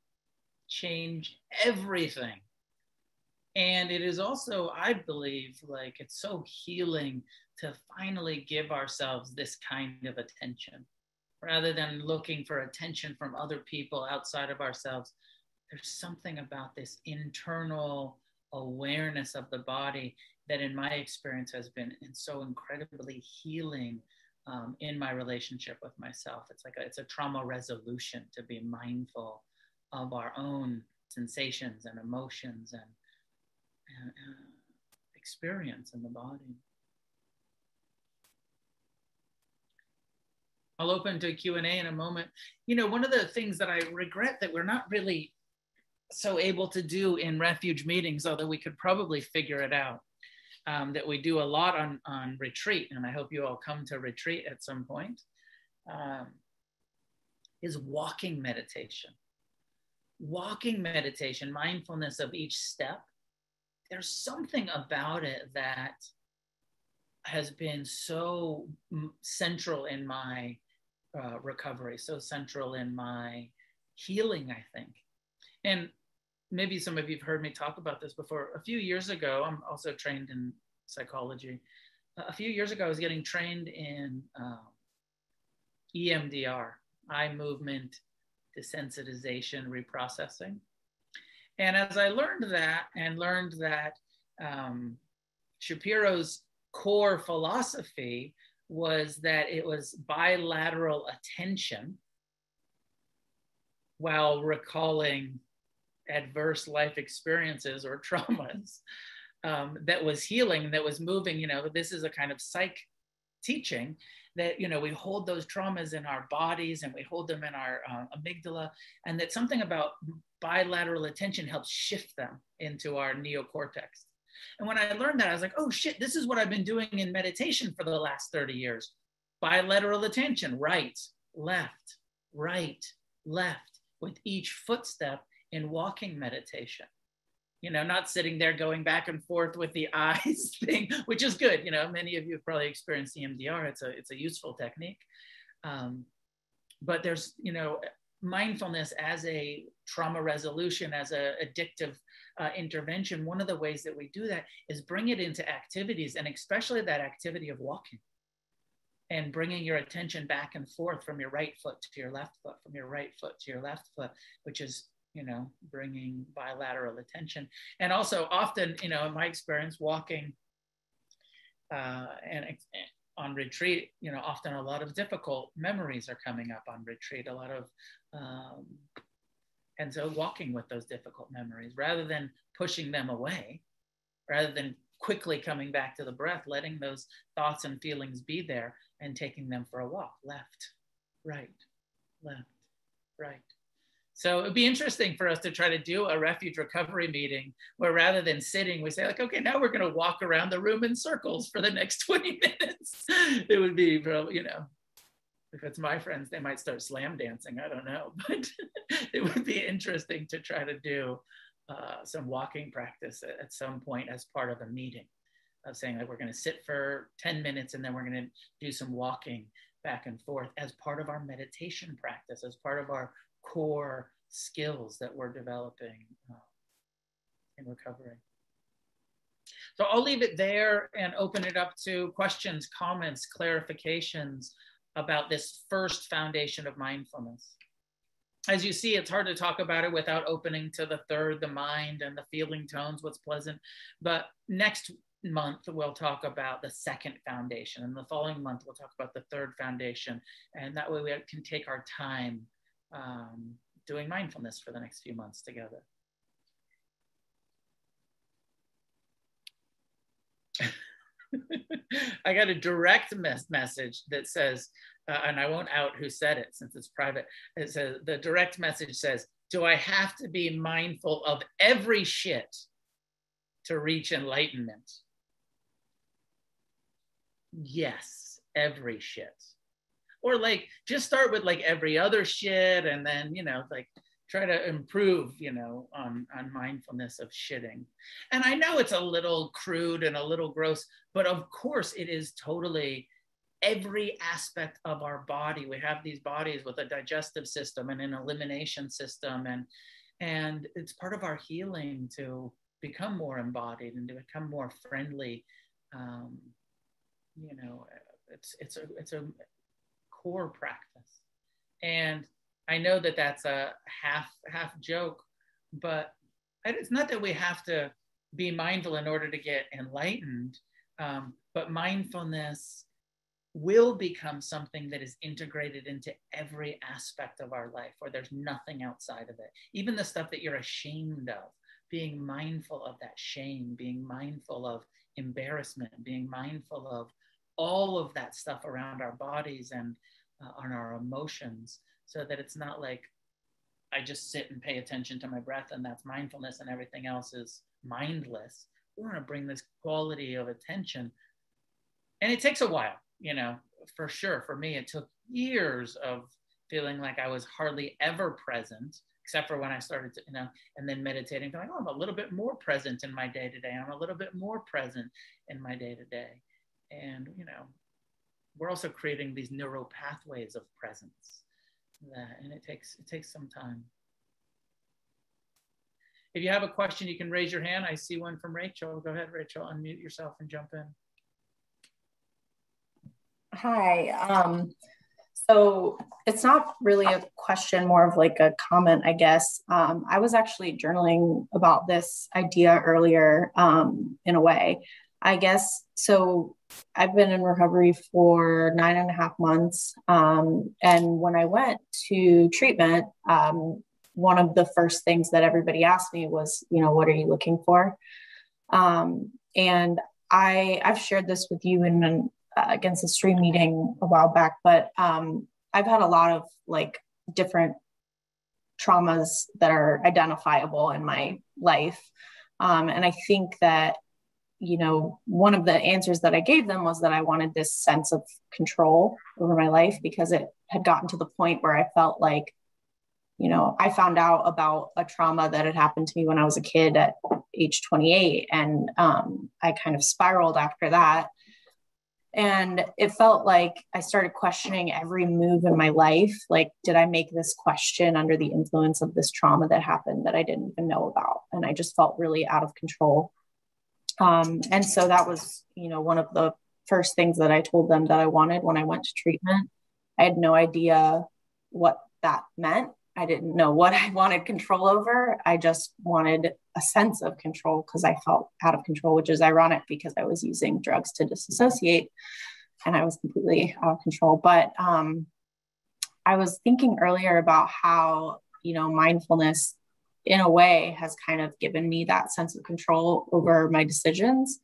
change everything. And it is also, I believe, like it's so healing to finally give ourselves this kind of attention rather than looking for attention from other people outside of ourselves. There's something about this internal awareness of the body that in my experience has been so incredibly healing um, in my relationship with myself. It's like a, it's a trauma resolution to be mindful of our own sensations and emotions and, and uh, experience in the body. I'll open to Q&A in a moment. You know, one of the things that I regret that we're not really so able to do in refuge meetings, although we could probably figure it out, um, that we do a lot on, on retreat, and I hope you all come to retreat at some point, um, is walking meditation. Walking meditation, mindfulness of each step. There's something about it that has been so central in my uh, recovery, so central in my healing, I think. And maybe some of you have heard me talk about this before. A few years ago, I'm also trained in psychology. A few years ago, I was getting trained in um, EMDR, eye movement desensitization reprocessing. And as I learned that and learned that um, Shapiro's core philosophy was that it was bilateral attention while recalling adverse life experiences or traumas um, that was healing, that was moving. You know, this is a kind of psych teaching that you know we hold those traumas in our bodies and we hold them in our uh, amygdala, and that something about bilateral attention helps shift them into our neocortex. And when I learned that, I was like, oh shit, this is what I've been doing in meditation for the last 30 years. Bilateral attention, right, left, right, left, with each footstep in walking meditation. You know, not sitting there going back and forth with the eyes thing, which is good. You know, many of you have probably experienced EMDR. It's a it's a useful technique. Um, but there's you know mindfulness as a trauma resolution, as a addictive uh, intervention. One of the ways that we do that is bring it into activities, and especially that activity of walking and bringing your attention back and forth from your right foot to your left foot, from your right foot to your left foot, which is you know, bringing bilateral attention. And also, often, you know, in my experience, walking uh, and on retreat, you know, often a lot of difficult memories are coming up on retreat, a lot of, um, and so walking with those difficult memories rather than pushing them away, rather than quickly coming back to the breath, letting those thoughts and feelings be there and taking them for a walk left, right, left, right so it'd be interesting for us to try to do a refuge recovery meeting where rather than sitting, we say like, okay, now we're going to walk around the room in circles for the next 20 minutes. it would be, you know, if it's my friends, they might start slam dancing. I don't know, but it would be interesting to try to do uh, some walking practice at, at some point as part of a meeting of saying like, we're going to sit for 10 minutes and then we're going to do some walking back and forth as part of our meditation practice, as part of our core skills that we're developing uh, in recovery. So I'll leave it there and open it up to questions, comments, clarifications about this first foundation of mindfulness. As you see, it's hard to talk about it without opening to the third, the mind and the feeling tones, what's pleasant. But next month we'll talk about the second foundation and the following month we'll talk about the third foundation and that way we can take our time um, doing mindfulness for the next few months together. I got a direct mes- message that says uh, and i won't out who said it since it's private. It says the direct message says do i have to be mindful of every shit to reach enlightenment? Yes, every shit. Or like just start with like every other shit and then, you know, like try to improve, you know, on, on mindfulness of shitting. And I know it's a little crude and a little gross, but of course it is totally every aspect of our body. We have these bodies with a digestive system and an elimination system and and it's part of our healing to become more embodied and to become more friendly um, you know, it's it's a it's a core practice, and I know that that's a half half joke, but it's not that we have to be mindful in order to get enlightened, um, but mindfulness will become something that is integrated into every aspect of our life where there's nothing outside of it. Even the stuff that you're ashamed of being mindful of that shame being mindful of embarrassment being mindful of all of that stuff around our bodies and uh, on our emotions so that it's not like I just sit and pay attention to my breath and that's mindfulness and everything else is mindless. We want to bring this quality of attention. And it takes a while, you know, for sure. For me, it took years of feeling like I was hardly ever present, except for when I started to, you know, and then meditating, going, oh, I'm a little bit more present in my day to day. I'm a little bit more present in my day to day and you know we're also creating these neural pathways of presence that, and it takes it takes some time. If you have a question you can raise your hand. I see one from rachel. Go ahead rachel unmute yourself and jump in. Hi um, so it's not really a question more of like a comment i guess. Um, i was actually journaling about this idea earlier um, in a way. I guess so. I've been in recovery for nine and a half months. Um, and when I went to treatment, um, one of the first things that everybody asked me was, you know, what are you looking for? Um, and I, I've shared this with you in an uh, against the stream meeting a while back, but um, I've had a lot of like different traumas that are identifiable in my life. Um, and I think that you know, one of the answers that I gave them was that I wanted this sense of control over my life because it had gotten to the point where I felt like, you know, I found out about a trauma that had happened to me when I was a kid at age 28. And um, I kind of spiraled after that. And it felt like I started questioning every move in my life. Like, did I make this question under the influence of this trauma that happened that I didn't even know about? And I just felt really out of control. Um, and so that was, you know, one of the first things that I told them that I wanted when I went to treatment. I had no idea what that meant. I didn't know what I wanted control over. I just wanted a sense of control because I felt out of control, which is ironic because I was using drugs to disassociate and I was completely out of control. But um, I was thinking earlier about how, you know, mindfulness in a way has kind of given me that sense of control over my decisions.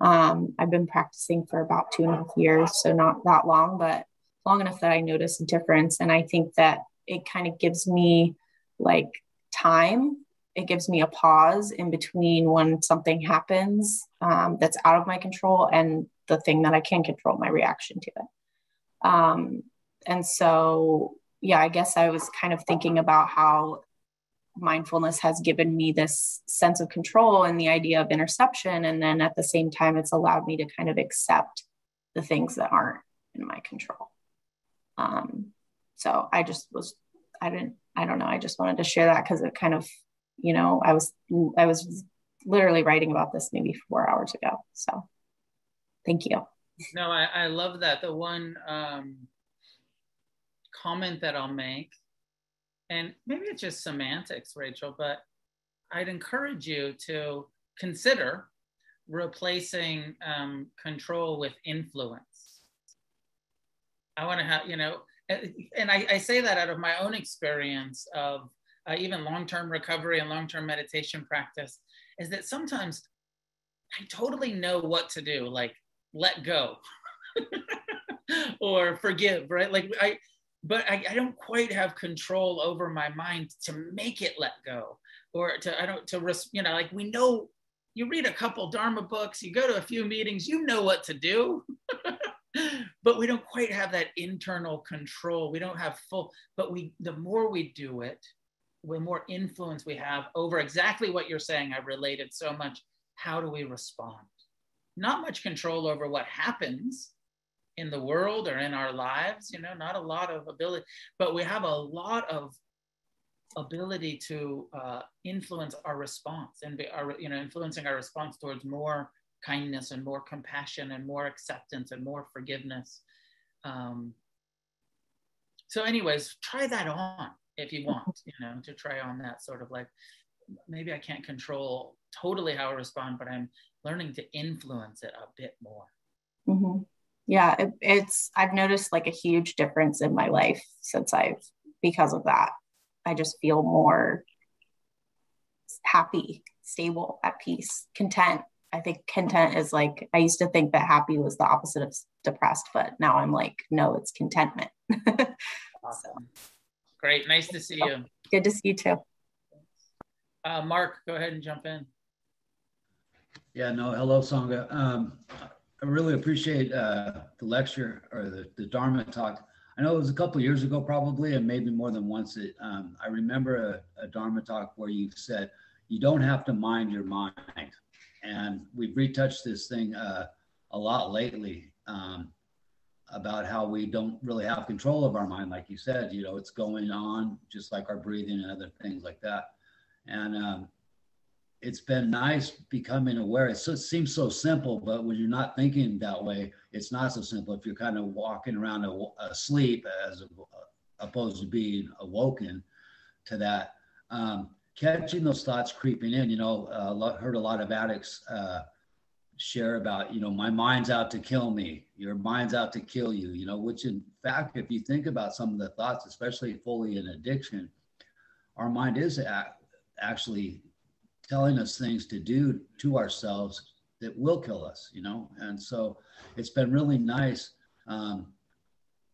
Um, I've been practicing for about two and a half years, so not that long, but long enough that I notice a difference. And I think that it kind of gives me like time. It gives me a pause in between when something happens um, that's out of my control and the thing that I can control, my reaction to it. Um, and so, yeah, I guess I was kind of thinking about how mindfulness has given me this sense of control and the idea of interoception. And then at the same time, it's allowed me to kind of accept the things that aren't in my control. Um, so I just was, I didn't, I don't know. I just wanted to share that because it kind of, you know, I was, I was literally writing about this maybe four hours ago. So thank you. No, I, I love that. The one um, comment that I'll make and maybe it's just semantics, Rachel, but I'd encourage you to consider replacing um, control with influence. I want to have, you know, and I, I, say that out of my own experience of uh, even long term recovery and long term meditation practice, is that sometimes I totally know what to do, like let go or forgive, right? Like I, but I, I don't quite have control over my mind to make it let go or to, I don't, to, risk you know, like we know you read a couple Dharma books, you go to a few meetings, you know what to do. but we don't quite have that internal control. We don't have full, but we the more we do it, the more influence we have over exactly what you're saying. I related so much. How do we respond? Not much control over what happens in the world or in our lives, you know, not a lot of ability, but we have a lot of ability to uh, influence our response and be our, you know, influencing our response towards more kindness and more compassion and more acceptance and more forgiveness. Um, so, anyways, try that on if you want, you know, to try on that sort of like maybe I can't control totally how I respond, but I'm learning to influence it a bit more. Mm-hmm. Yeah, it, it's I've noticed like a huge difference in my life since I've because of that. I just feel more happy, stable, at peace, content. I think content is like, I used to think that happy was the opposite of depressed, but now I'm like, no, it's contentment. awesome. So. Great. Nice to see you. Good to see you too. Uh, Mark, go ahead and jump in. Yeah, no, hello, Sangha. Um, I really appreciate uh, the lecture or the, the Dharma talk. I know it was a couple years ago, probably, and maybe more than once. It, um, I remember a, a, Dharma talk where you said you don't have to mind your mind, and we've retouched this thing uh, a lot lately um, about how we don't really have control of our mind, like you said. You know, it's going on just like our breathing and other things like that, and um, it's been nice becoming aware. It seems so simple, but when you're not thinking that way, it's not so simple. If you're kind of walking around asleep as opposed to being awoken to that, um, catching those thoughts creeping in. You know, uh, heard a lot of addicts uh, share about, you know, my mind's out to kill me. Your mind's out to kill you. You know, which in fact, if you think about some of the thoughts, especially fully in addiction, our mind is actually telling us things to do to ourselves that will kill us, you know? And so it's been really nice um,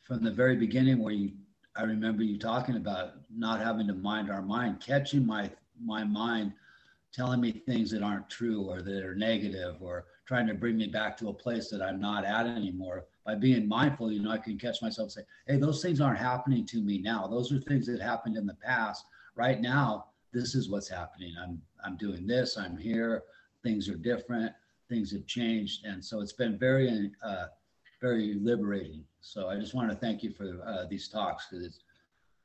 from the very beginning where you, I remember you talking about not having to mind our mind, catching my, my mind telling me things that aren't true or that are negative or trying to bring me back to a place that I'm not at anymore. By being mindful, you know, I can catch myself say, hey, those things aren't happening to me now. Those are things that happened in the past. Right now, this is what's happening. I'm I'm doing this. I'm here. Things are different. Things have changed, and so it's been very uh, very liberating. So I just want to thank you for uh, these talks because it's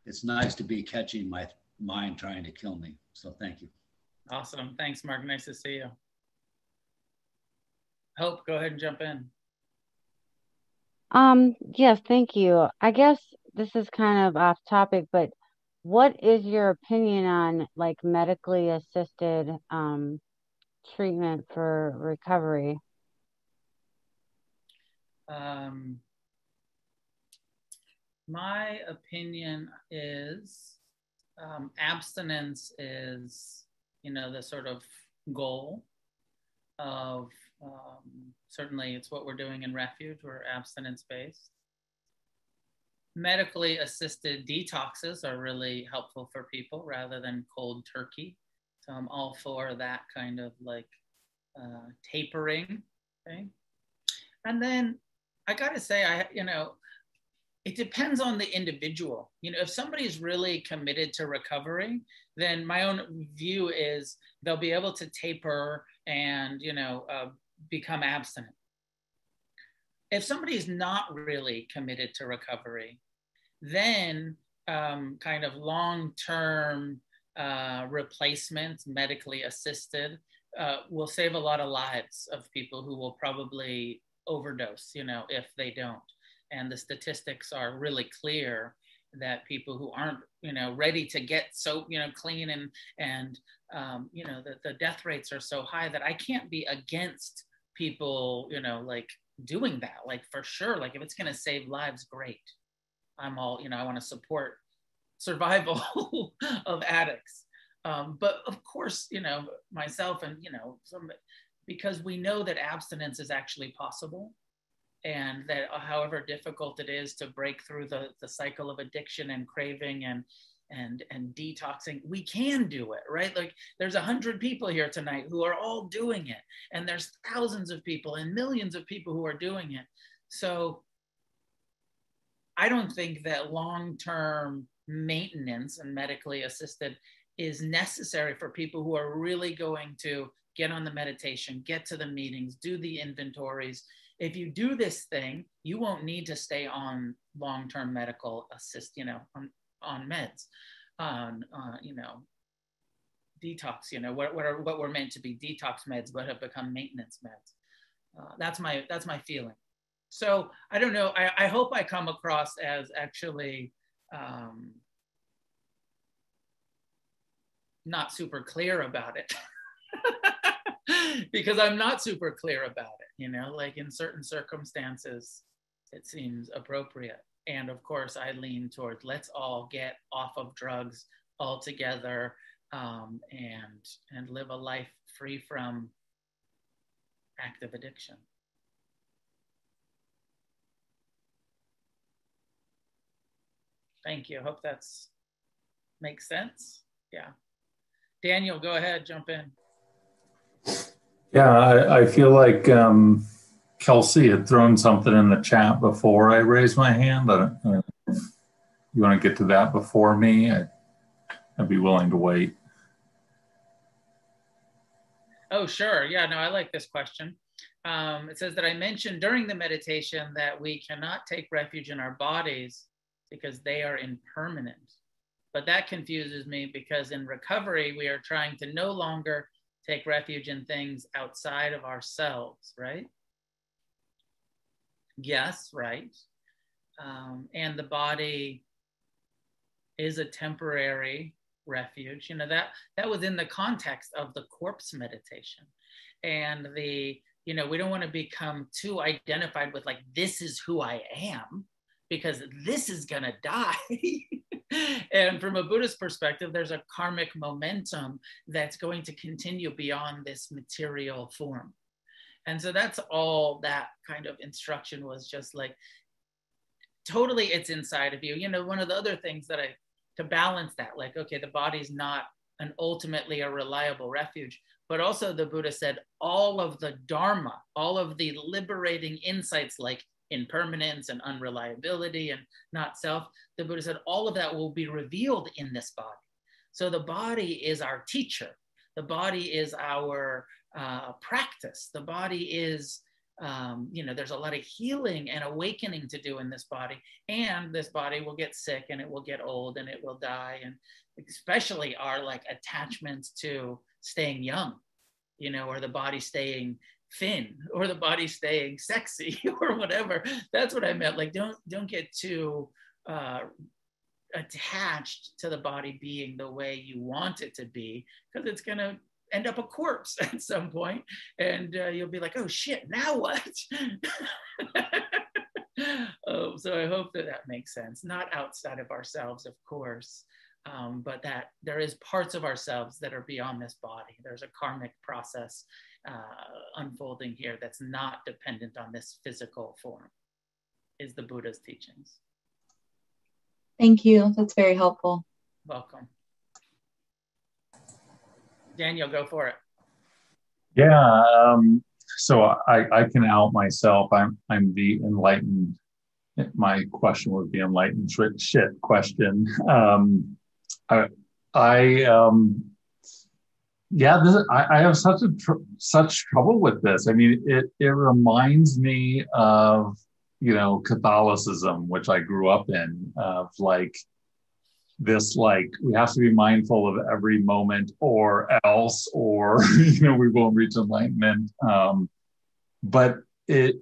it's nice to be catching my mind trying to kill me. So thank you. Awesome. Thanks, Mark. Nice to see you. Hope, go ahead and jump in. Um, yes, thank you. I guess this is kind of off topic, but what is your opinion on like medically assisted um, treatment for recovery? Um, my opinion is um, abstinence is, you know, the sort of goal of um, certainly it's what we're doing in refuge. We're abstinence based medically assisted detoxes are really helpful for people rather than cold turkey. So I'm all for that kind of like uh, tapering. Okay. And then I got to say, I, you know, it depends on the individual. You know, if somebody is really committed to recovery, then my own view is they'll be able to taper and, you know, uh, become abstinent if somebody is not really committed to recovery, then um, kind of long term uh, replacement, medically assisted, uh, will save a lot of lives of people who will probably overdose, you know, if they don't. And the statistics are really clear that people who aren't you know ready to get so you know clean and and um, you know the, the death rates are so high that i can't be against people you know like doing that like for sure like if it's going to save lives great. I'm all you know i want to support survival of addicts. Um, but of course you know myself and you know some because we know that abstinence is actually possible and that uh, however difficult it is to break through the, the cycle of addiction and craving and and and detoxing we can do it right? Like there's a hundred people here tonight who are all doing it and there's thousands of people and millions of people who are doing it. So i don't think that long-term maintenance and medically assisted is necessary for people who are really going to get on the meditation get to the meetings do the inventories. If you do this thing, you won't need to stay on long-term medical assist, you know, on, on meds, on, uh, you know, detox, you know, what, what are, what were meant to be detox meds, but have become maintenance meds. Uh, that's my, that's my feeling. So I don't know. I, I hope I come across as actually um, not super clear about it. because I'm not super clear about it, you know, like in certain circumstances, it seems appropriate. And of course, I lean towards let's all get off of drugs altogether um, and and live a life free from active addiction. Thank you. I hope that's makes sense. Yeah. Daniel, go ahead, jump in. Yeah, I, I feel like um, Kelsey had thrown something in the chat before I raised my hand. I don't, I don't you want to get to that before me? I, I'd be willing to wait. Oh, sure. Yeah, no, I like this question. Um, it says that I mentioned during the meditation that we cannot take refuge in our bodies because they are impermanent. But that confuses me because in recovery, we are trying to no longer take refuge in things outside of ourselves, right? Yes, right. Um, and the body is a temporary refuge. You know that that was in the context of the corpse meditation, and the you know we don't want to become too identified with like this is who I am because this is gonna die. and from a Buddhist perspective, there's a karmic momentum that's going to continue beyond this material form. And so that's all that kind of instruction was just like totally it's inside of you. You know, one of the other things that I to balance that, like, okay, the body's not an ultimately a reliable refuge, but also the Buddha said all of the Dharma, all of the liberating insights like impermanence and unreliability and not self, the Buddha said all of that will be revealed in this body. So the body is our teacher. The body is our uh, practice. The body is, um, you know, there's a lot of healing and awakening to do in this body. And this body will get sick and it will get old and it will die. And especially our like attachments to staying young, you know, or the body staying thin or the body staying sexy or whatever that's what i meant like don't don't get too uh, attached to the body being the way you want it to be because it's going to end up a corpse at some point and uh, you'll be like oh shit now what oh, so i hope that that makes sense not outside of ourselves of course um, but that there is parts of ourselves that are beyond this body there's a karmic process uh, unfolding here that's not dependent on this physical form, is the Buddha's teachings. Thank you. That's very helpful. Welcome. Daniel, go for it. Yeah. Um, so I, I can out myself. I'm I'm the enlightened. My question would be enlightened shit question. Um, I I um, yeah, this, I, I, have such a tr- such trouble with this. I mean, it it reminds me of you know Catholicism, which I grew up in, of like this like we have to be mindful of every moment or else or you know we won't reach enlightenment um but it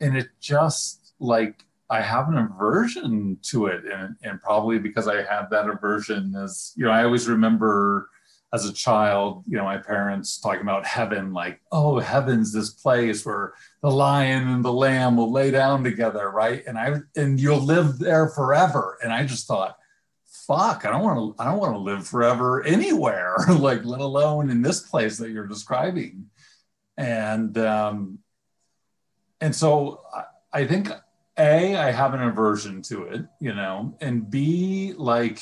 and it just like I have an aversion to it, and and probably because I have that aversion, as you know, I always remember as a child, you know, my parents talking about heaven, like, oh, heaven's this place where the lion and the lamb will lay down together, right? And I and you'll live there forever. And I just thought, fuck, I don't want to, I don't want to live forever anywhere, like let alone in this place that you're describing. And um, and so I, I think a, I have an aversion to it, you know, and B, like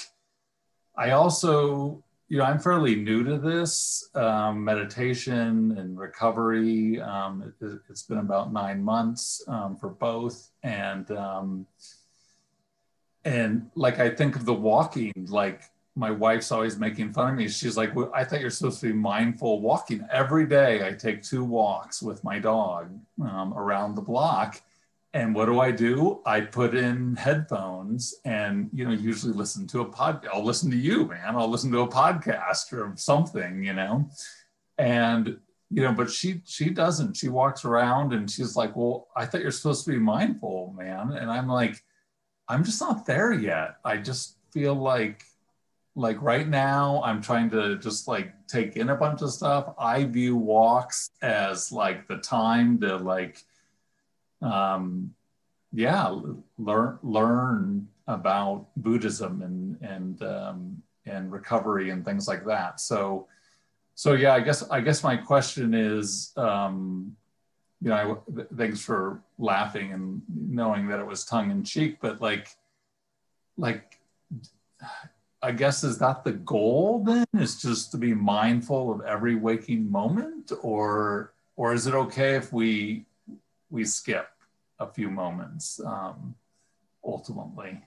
I also you know, I'm fairly new to this um, meditation and recovery. Um, it, has been about nine months um, for both, and um, and like I think of the walking, like my wife's always making fun of me. She's like, well, "I thought you're supposed to be mindful walking every day." I take two walks with my dog um, around the block, and what do I do? I put in headphones and you know usually listen to a pod. I'll listen to you, man. I'll listen to a podcast or something, you know. And you know, but she she doesn't. She walks around and she's like, "Well, I thought you're supposed to be mindful, man." And I'm like, "I'm just not there yet. I just feel like like right now I'm trying to just like take in a bunch of stuff. I view walks as like the time to like um, yeah, learn learn about Buddhism and and um, and recovery and things like that. So so yeah, I guess I guess my question is, um, you know, I, thanks for laughing and knowing that it was tongue in cheek, but like like. I guess is that the goal then is just to be mindful of every waking moment or or is it okay if we we skip a few moments um, ultimately?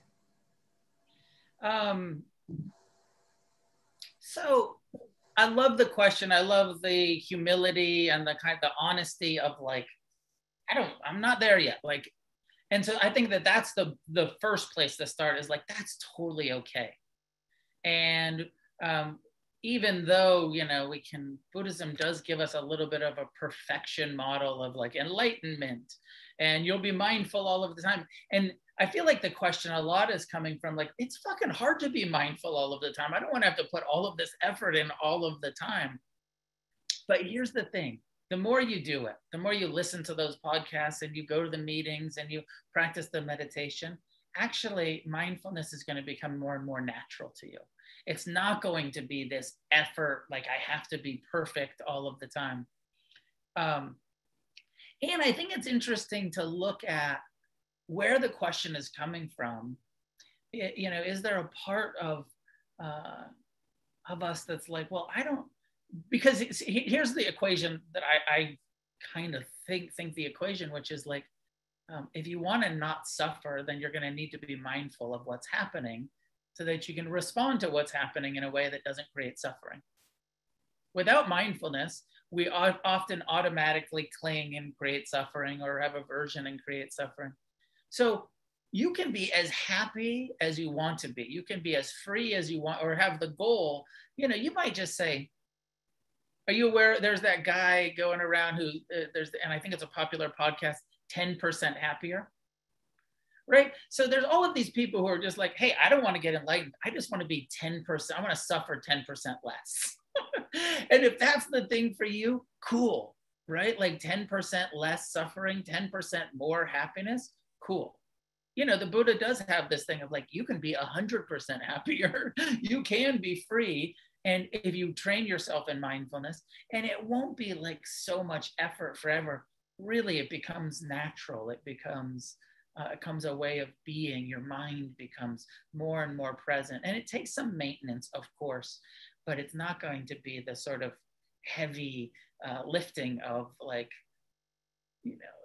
Um, so I love the question. I love the humility and the kind the honesty of like, I don't, I'm not there yet. Like, and so I think that that's the the first place to start is like that's totally okay. And um, even though you know we can buddhism does give us a little bit of a perfection model of like enlightenment and you'll be mindful all of the time. And i feel like the question a lot is coming from like it's fucking hard to be mindful all of the time. I don't want to have to put all of this effort in all of the time. But here's the thing the more you do it the more you listen to those podcasts and you go to the meetings and you practice the meditation actually mindfulness is going to become more and more natural to you it's not going to be this effort, like I have to be perfect all of the time. Um, and I think it's interesting to look at where the question is coming from. It, you know, is there a part of uh, of us that's like, well, I don't, because here's the equation that I, I kind of think think the equation, which is like, um, if you want to not suffer, then you're going to need to be mindful of what's happening so that you can respond to what's happening in a way that doesn't create suffering. Without mindfulness, we often automatically cling and create suffering or have aversion and create suffering. So you can be as happy as you want to be. You can be as free as you want or have the goal. You know, you might just say, are you aware there's that guy going around who uh, there's, and I think it's a popular podcast, 10% happier right? So there's all of these people who are just like, hey, I don't want to get enlightened. I just want to be 10%. I want to suffer 10% less. and if that's the thing for you, cool, right? Like 10% less suffering, 10% more happiness, cool. You know, the Buddha does have this thing of like, you can be 100% happier, you can be free. And if you train yourself in mindfulness, and it won't be like so much effort forever, really, it becomes natural. It becomes, uh, it comes a way of being. Your mind becomes more and more present. And it takes some maintenance, of course, but it's not going to be the sort of heavy uh, lifting of like, you know,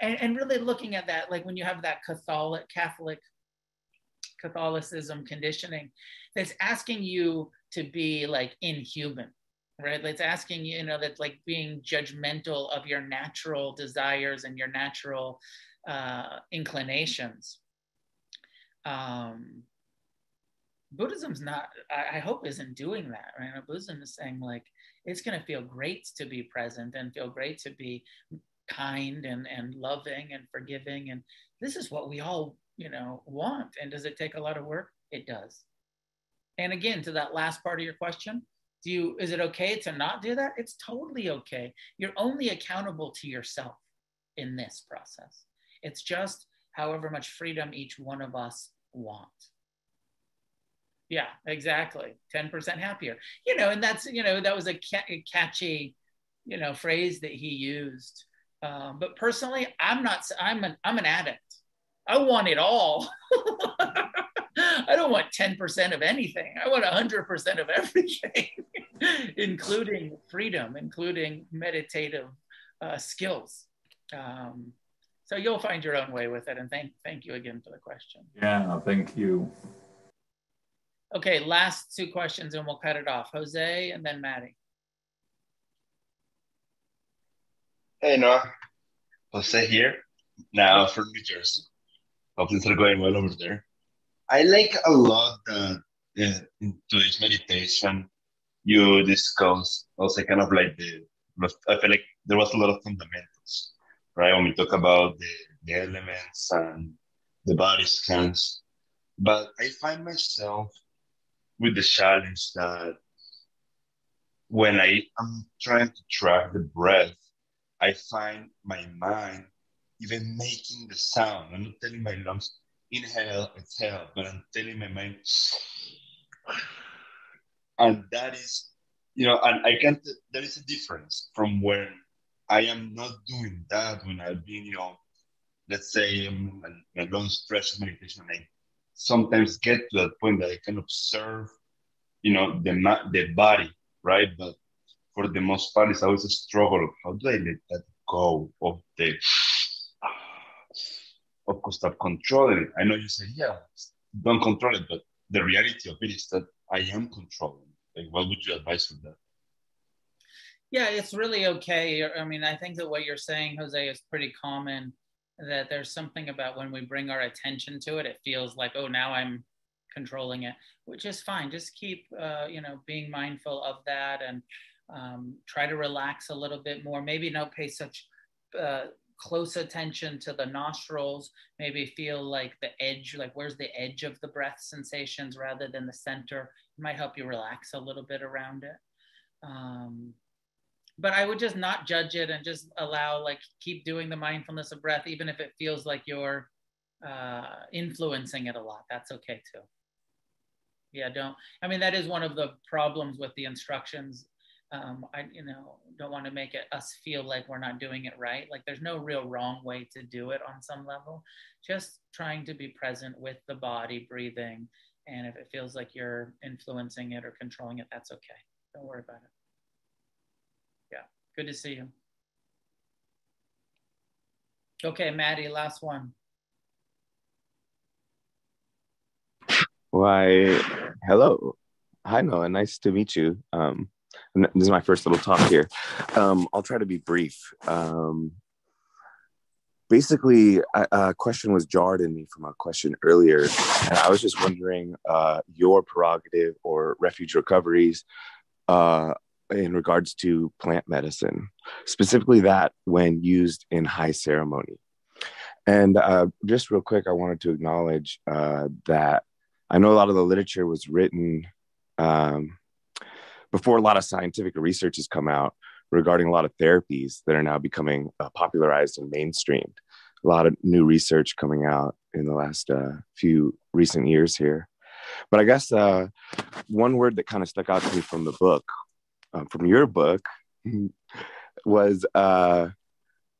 and, and really looking at that, like when you have that Catholic, Catholic Catholicism conditioning that's asking you to be like inhuman, right? It's asking you, you know, that's like being judgmental of your natural desires and your natural uh, inclinations. Um, Buddhism's not, I, I, hope, isn't doing that, right? Buddhism is saying, like, it's going to feel great to be present and feel great to be kind and, and loving and forgiving. And this is what we all, you know, want. And does it take a lot of work? It does. And again, to that last part of your question, do you is it okay to not do that? It's totally okay. You're only accountable to yourself in this process. It's just however much freedom each one of us want. Yeah, exactly. 10% happier. You know, and that's, you know, that was a, ca- a catchy, you know, phrase that he used. Um, but personally, I'm not, I'm an, I'm an addict. I want it all. I don't want 10% of anything. I want 100% of everything, including freedom, including meditative uh, skills. Um, so you'll find your own way with it. And thank, thank you again for the question. Yeah, thank you. Okay, last two questions and we'll cut it off. Jose and then Maddie. Hey, Noah. Jose here, now from New Jersey. Hope things are going well over there. I like a lot that uh, in today's meditation, you discuss also kind of like the, I feel like there was a lot of fundamentals, right? When we talk about the, the elements and the body scans. But I find myself with the challenge that when I am trying to track the breath, I find my mind even making the sound. I'm not telling my lungs, inhale, exhale, but I'm telling my mind, and that is, you know, and I can't, there is a difference from when I am not doing that when I've been, you know, let's say um, a, a long stretch of meditation, I sometimes get to that point that I can observe, you know, the, the body, right? But for the most part, it's always a struggle. How do I let that go of the of course stop controlling it? I know you say, yeah, don't control it, but the reality of it is that I am controlling. Like, what would you advise for that? Yeah, it's really okay. I mean, I think that what you're saying, Jose, is pretty common. That there's something about when we bring our attention to it, it feels like, oh, now I'm controlling it, which is fine. Just keep, uh, you know, being mindful of that and um, try to relax a little bit more. Maybe not pay such uh, close attention to the nostrils. Maybe feel like the edge, like where's the edge of the breath sensations rather than the center. It might help you relax a little bit around it. Um, but I would just not judge it and just allow, like, keep doing the mindfulness of breath, even if it feels like you're uh, influencing it a lot. That's okay too. Yeah, don't. I mean, that is one of the problems with the instructions um, I you know don't want to make it us feel like we're not doing it right. Like there's no real wrong way to do it on some level. Just trying to be present with the body, breathing, and if it feels like you're influencing it or controlling it, that's okay. Don't worry about it. Good to see you. Okay, Maddie, last one. Why, hello. Hi, Noah. Nice to meet you. Um, this is my first little talk here. Um, I'll try to be brief. Um, basically, a, a, question was jarred in me from a question earlier, and I was just wondering uh, your prerogative or refuge recoveries uh, in regards to plant medicine, specifically that when used in high ceremony. And uh, just real quick, I wanted to acknowledge uh, that I know a lot of the literature was written. Um, before a lot of scientific research has come out regarding a lot of therapies that are now becoming uh, popularized and mainstreamed. A lot of new research coming out in the last uh, few recent years here. But I guess uh, one word that kind of stuck out to me from the book, um, from your book, was uh,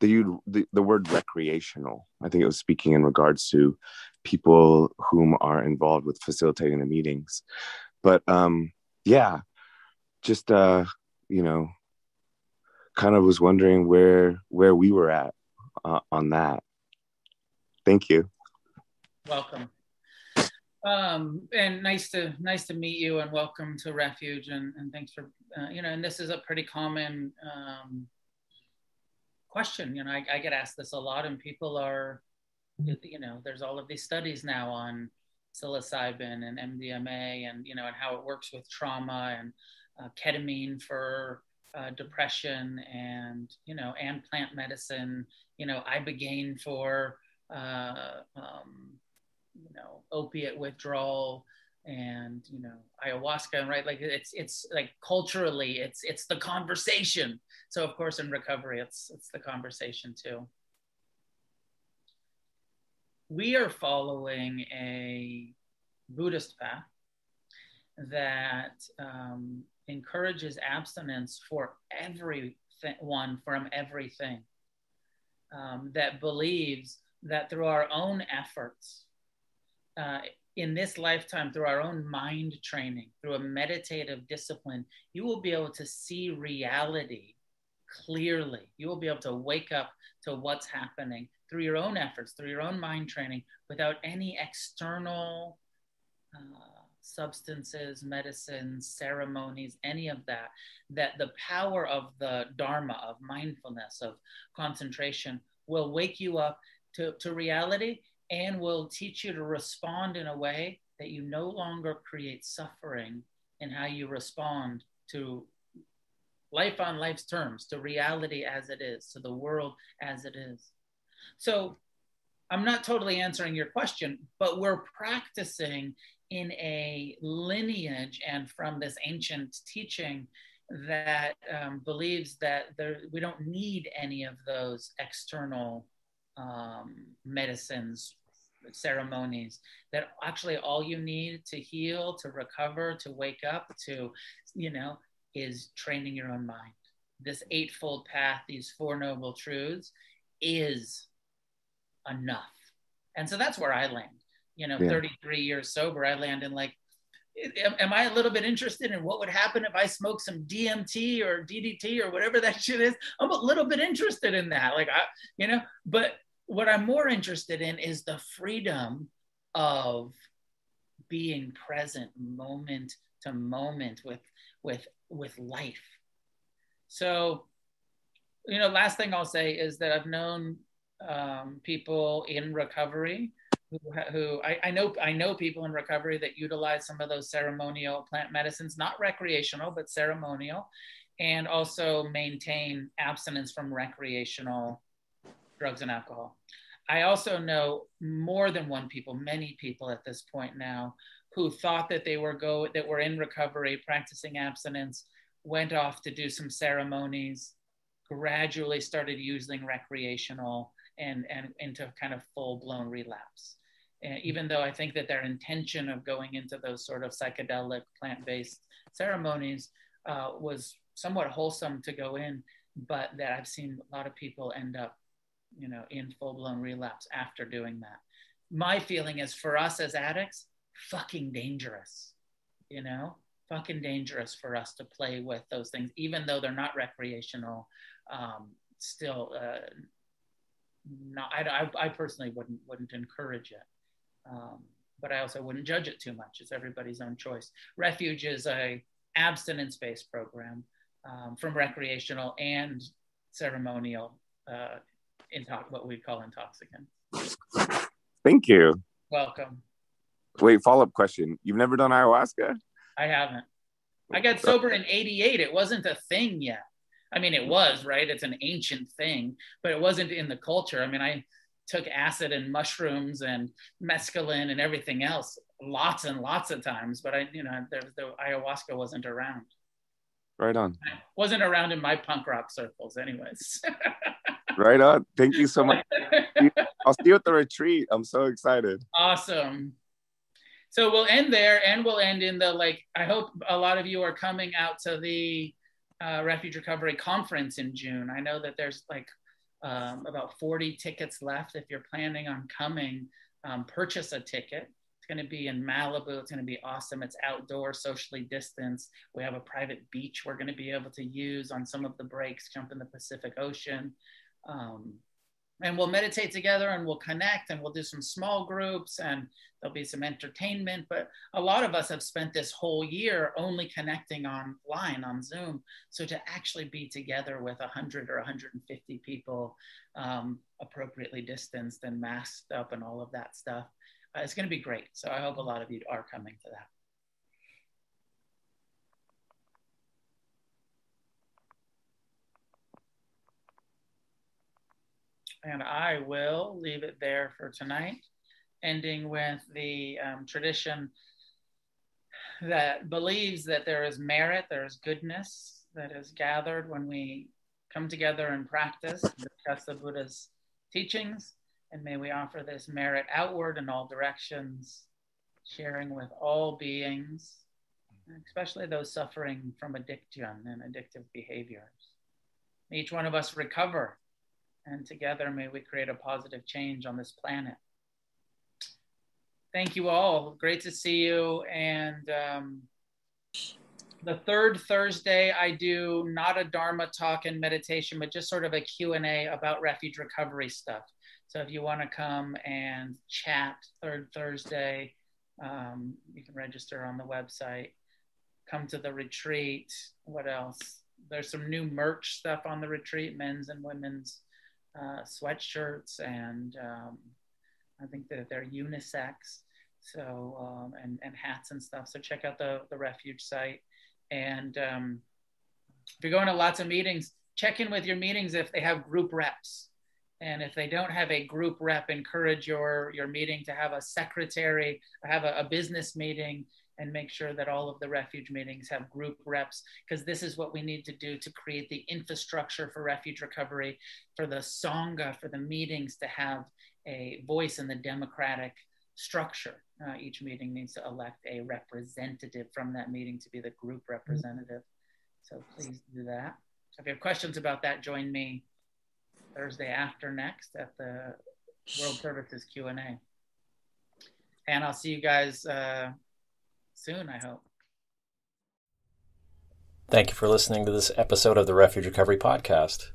the, the the word recreational. I think it was speaking in regards to people whom are involved with facilitating the meetings. But um, yeah, just uh, you know, kind of was wondering where where we were at uh, on that. Thank you. Welcome. Um, and nice to nice to meet you and welcome to Refuge and, and thanks for uh, you know and this is a pretty common um, question you know I, I get asked this a lot and people are you know there's all of these studies now on psilocybin and MDMA and you know and how it works with trauma and uh, ketamine for uh, depression and you know and plant medicine you know ibogaine for uh, um, you know opiate withdrawal and you know ayahuasca right? Like it's it's like culturally it's it's the conversation. So of course in recovery it's it's the conversation too. We are following a buddhist path that um, encourages abstinence for everyone from everything um, that believes that through our own efforts uh, in this lifetime, through our own mind training, through a meditative discipline, you will be able to see reality clearly. You will be able to wake up to what's happening through your own efforts, through your own mind training, without any external uh, substances, medicines, ceremonies, any of that. That the power of the Dharma, of mindfulness, of concentration will wake you up to, to reality and will teach you to respond in a way that you no longer create suffering in how you respond to life on life's terms, to reality as it is, to the world as it is. So I'm not totally answering your question, but we're practicing in a lineage and from this ancient teaching that um, believes that there, we don't need any of those external um, medicines, ceremonies, that actually all you need to heal, to recover, to wake up, to, you know, is training your own mind. This eightfold path, these four noble truths, is enough. And so that's where I land. You know, yeah. 33 years sober, I land in like, am, am, I a little bit interested in what would happen if I smoke some DMT or DDT or whatever that shit is? I'm a little bit interested in that. Like, I, you know, but what I'm more interested in is the freedom of being present moment to moment with with with life. So, you know, last thing I'll say is that I've known um, people in recovery who, who I, I, know I know people in recovery that utilize some of those ceremonial plant medicines, not recreational but ceremonial, and also maintain abstinence from recreational drugs and alcohol. I also know more than one people, many people at this point now, who thought that they were go that were in recovery, practicing abstinence, went off to do some ceremonies, gradually started using recreational and and into kind of full blown relapse. And even though I think that their intention of going into those sort of psychedelic plant based ceremonies uh, was somewhat wholesome to go in, but that I've seen a lot of people end up you know, in full blown relapse after doing that. My feeling is for us as addicts, fucking dangerous, you know, fucking dangerous for us to play with those things, even though they're not recreational. Um, still, uh, not, I, I, I, personally wouldn't wouldn't encourage it, um, but I also wouldn't judge it too much. It's everybody's own choice. Refuge is a abstinence based program um, from recreational and ceremonial uh, intox- what we call intoxicant. Thank you. Welcome. Wait, follow up question. You've never done ayahuasca? I haven't. I got sober in 88. It wasn't a thing yet. I mean, it was, right? It's an ancient thing, but it wasn't in the culture. I mean, I took acid and mushrooms and mescaline and everything else lots and lots of times, but I, you know, the, the ayahuasca wasn't around. Right on. It wasn't around in my punk rock circles, anyways. right on. Thank you so much. I'll see you at the retreat. I'm so excited. Awesome. So we'll end there and we'll end in the like, I hope a lot of you are coming out to the uh, Refuge Recovery Conference in June. I know that there's like um, about 40 tickets left. If you're planning on coming, um, purchase a ticket. It's going to be in Malibu. It's going to be awesome. It's outdoor, socially distanced. We have a private beach we're going to be able to use on some of the breaks, jump in the Pacific Ocean. Um, and we'll meditate together and we'll connect and we'll do some small groups and there'll be some entertainment. But a lot of us have spent this whole year only connecting online on zoom. So to actually be together with 100 or 150 people um, appropriately distanced and masked up and all of that stuff uh, it's going to be great. So i hope a lot of you are coming to that And I will leave it there for tonight, ending with the um, tradition that believes that there is merit, there is goodness that is gathered when we come together and practice, discuss the Buddha's teachings, and may we offer this merit outward in all directions, sharing with all beings, especially those suffering from addiction and addictive behaviors. May each one of us recover, and together may we create a positive change on this planet thank you all. Great to see you. And um, the third Thursday, I do not a Dharma talk and meditation, but just sort of a Q&A about refuge recovery stuff. So if you want to come and chat third Thursday, um, you can register on the website. Come to the retreat. What else? There's some new merch stuff on the retreat, men's and women's uh, sweatshirts, and um, I think that they're unisex so um, and and hats and stuff. So check out the the refuge site, and um, if you're going to lots of meetings, check in with your meetings if they have group reps, and if they don't have a group rep, encourage your your meeting to have a secretary, have a, a business meeting, and make sure that all of the refuge meetings have group reps because this is what we need to do to create the infrastructure for refuge recovery, for the sangha, for the meetings to have a voice in the democratic structure. Uh, each meeting needs to elect a representative from that meeting to be the group representative. So please do that. So if you have questions about that, join me Thursday after next at the World Services Q&A. And I'll see you guys uh, soon, I hope. Thank you for listening to this episode of the Refuge Recovery Podcast.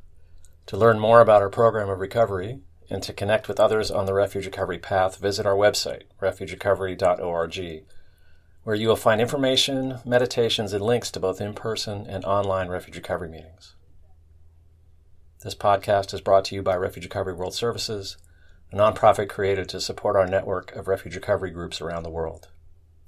To learn more about our program of recovery, and to connect with others on the refuge recovery path, visit our website, refugerecovery.org, where you will find information, meditations, and links to both in person and online refuge recovery meetings. This podcast is brought to you by Refuge Recovery World Services, a nonprofit created to support our network of refuge recovery groups around the world.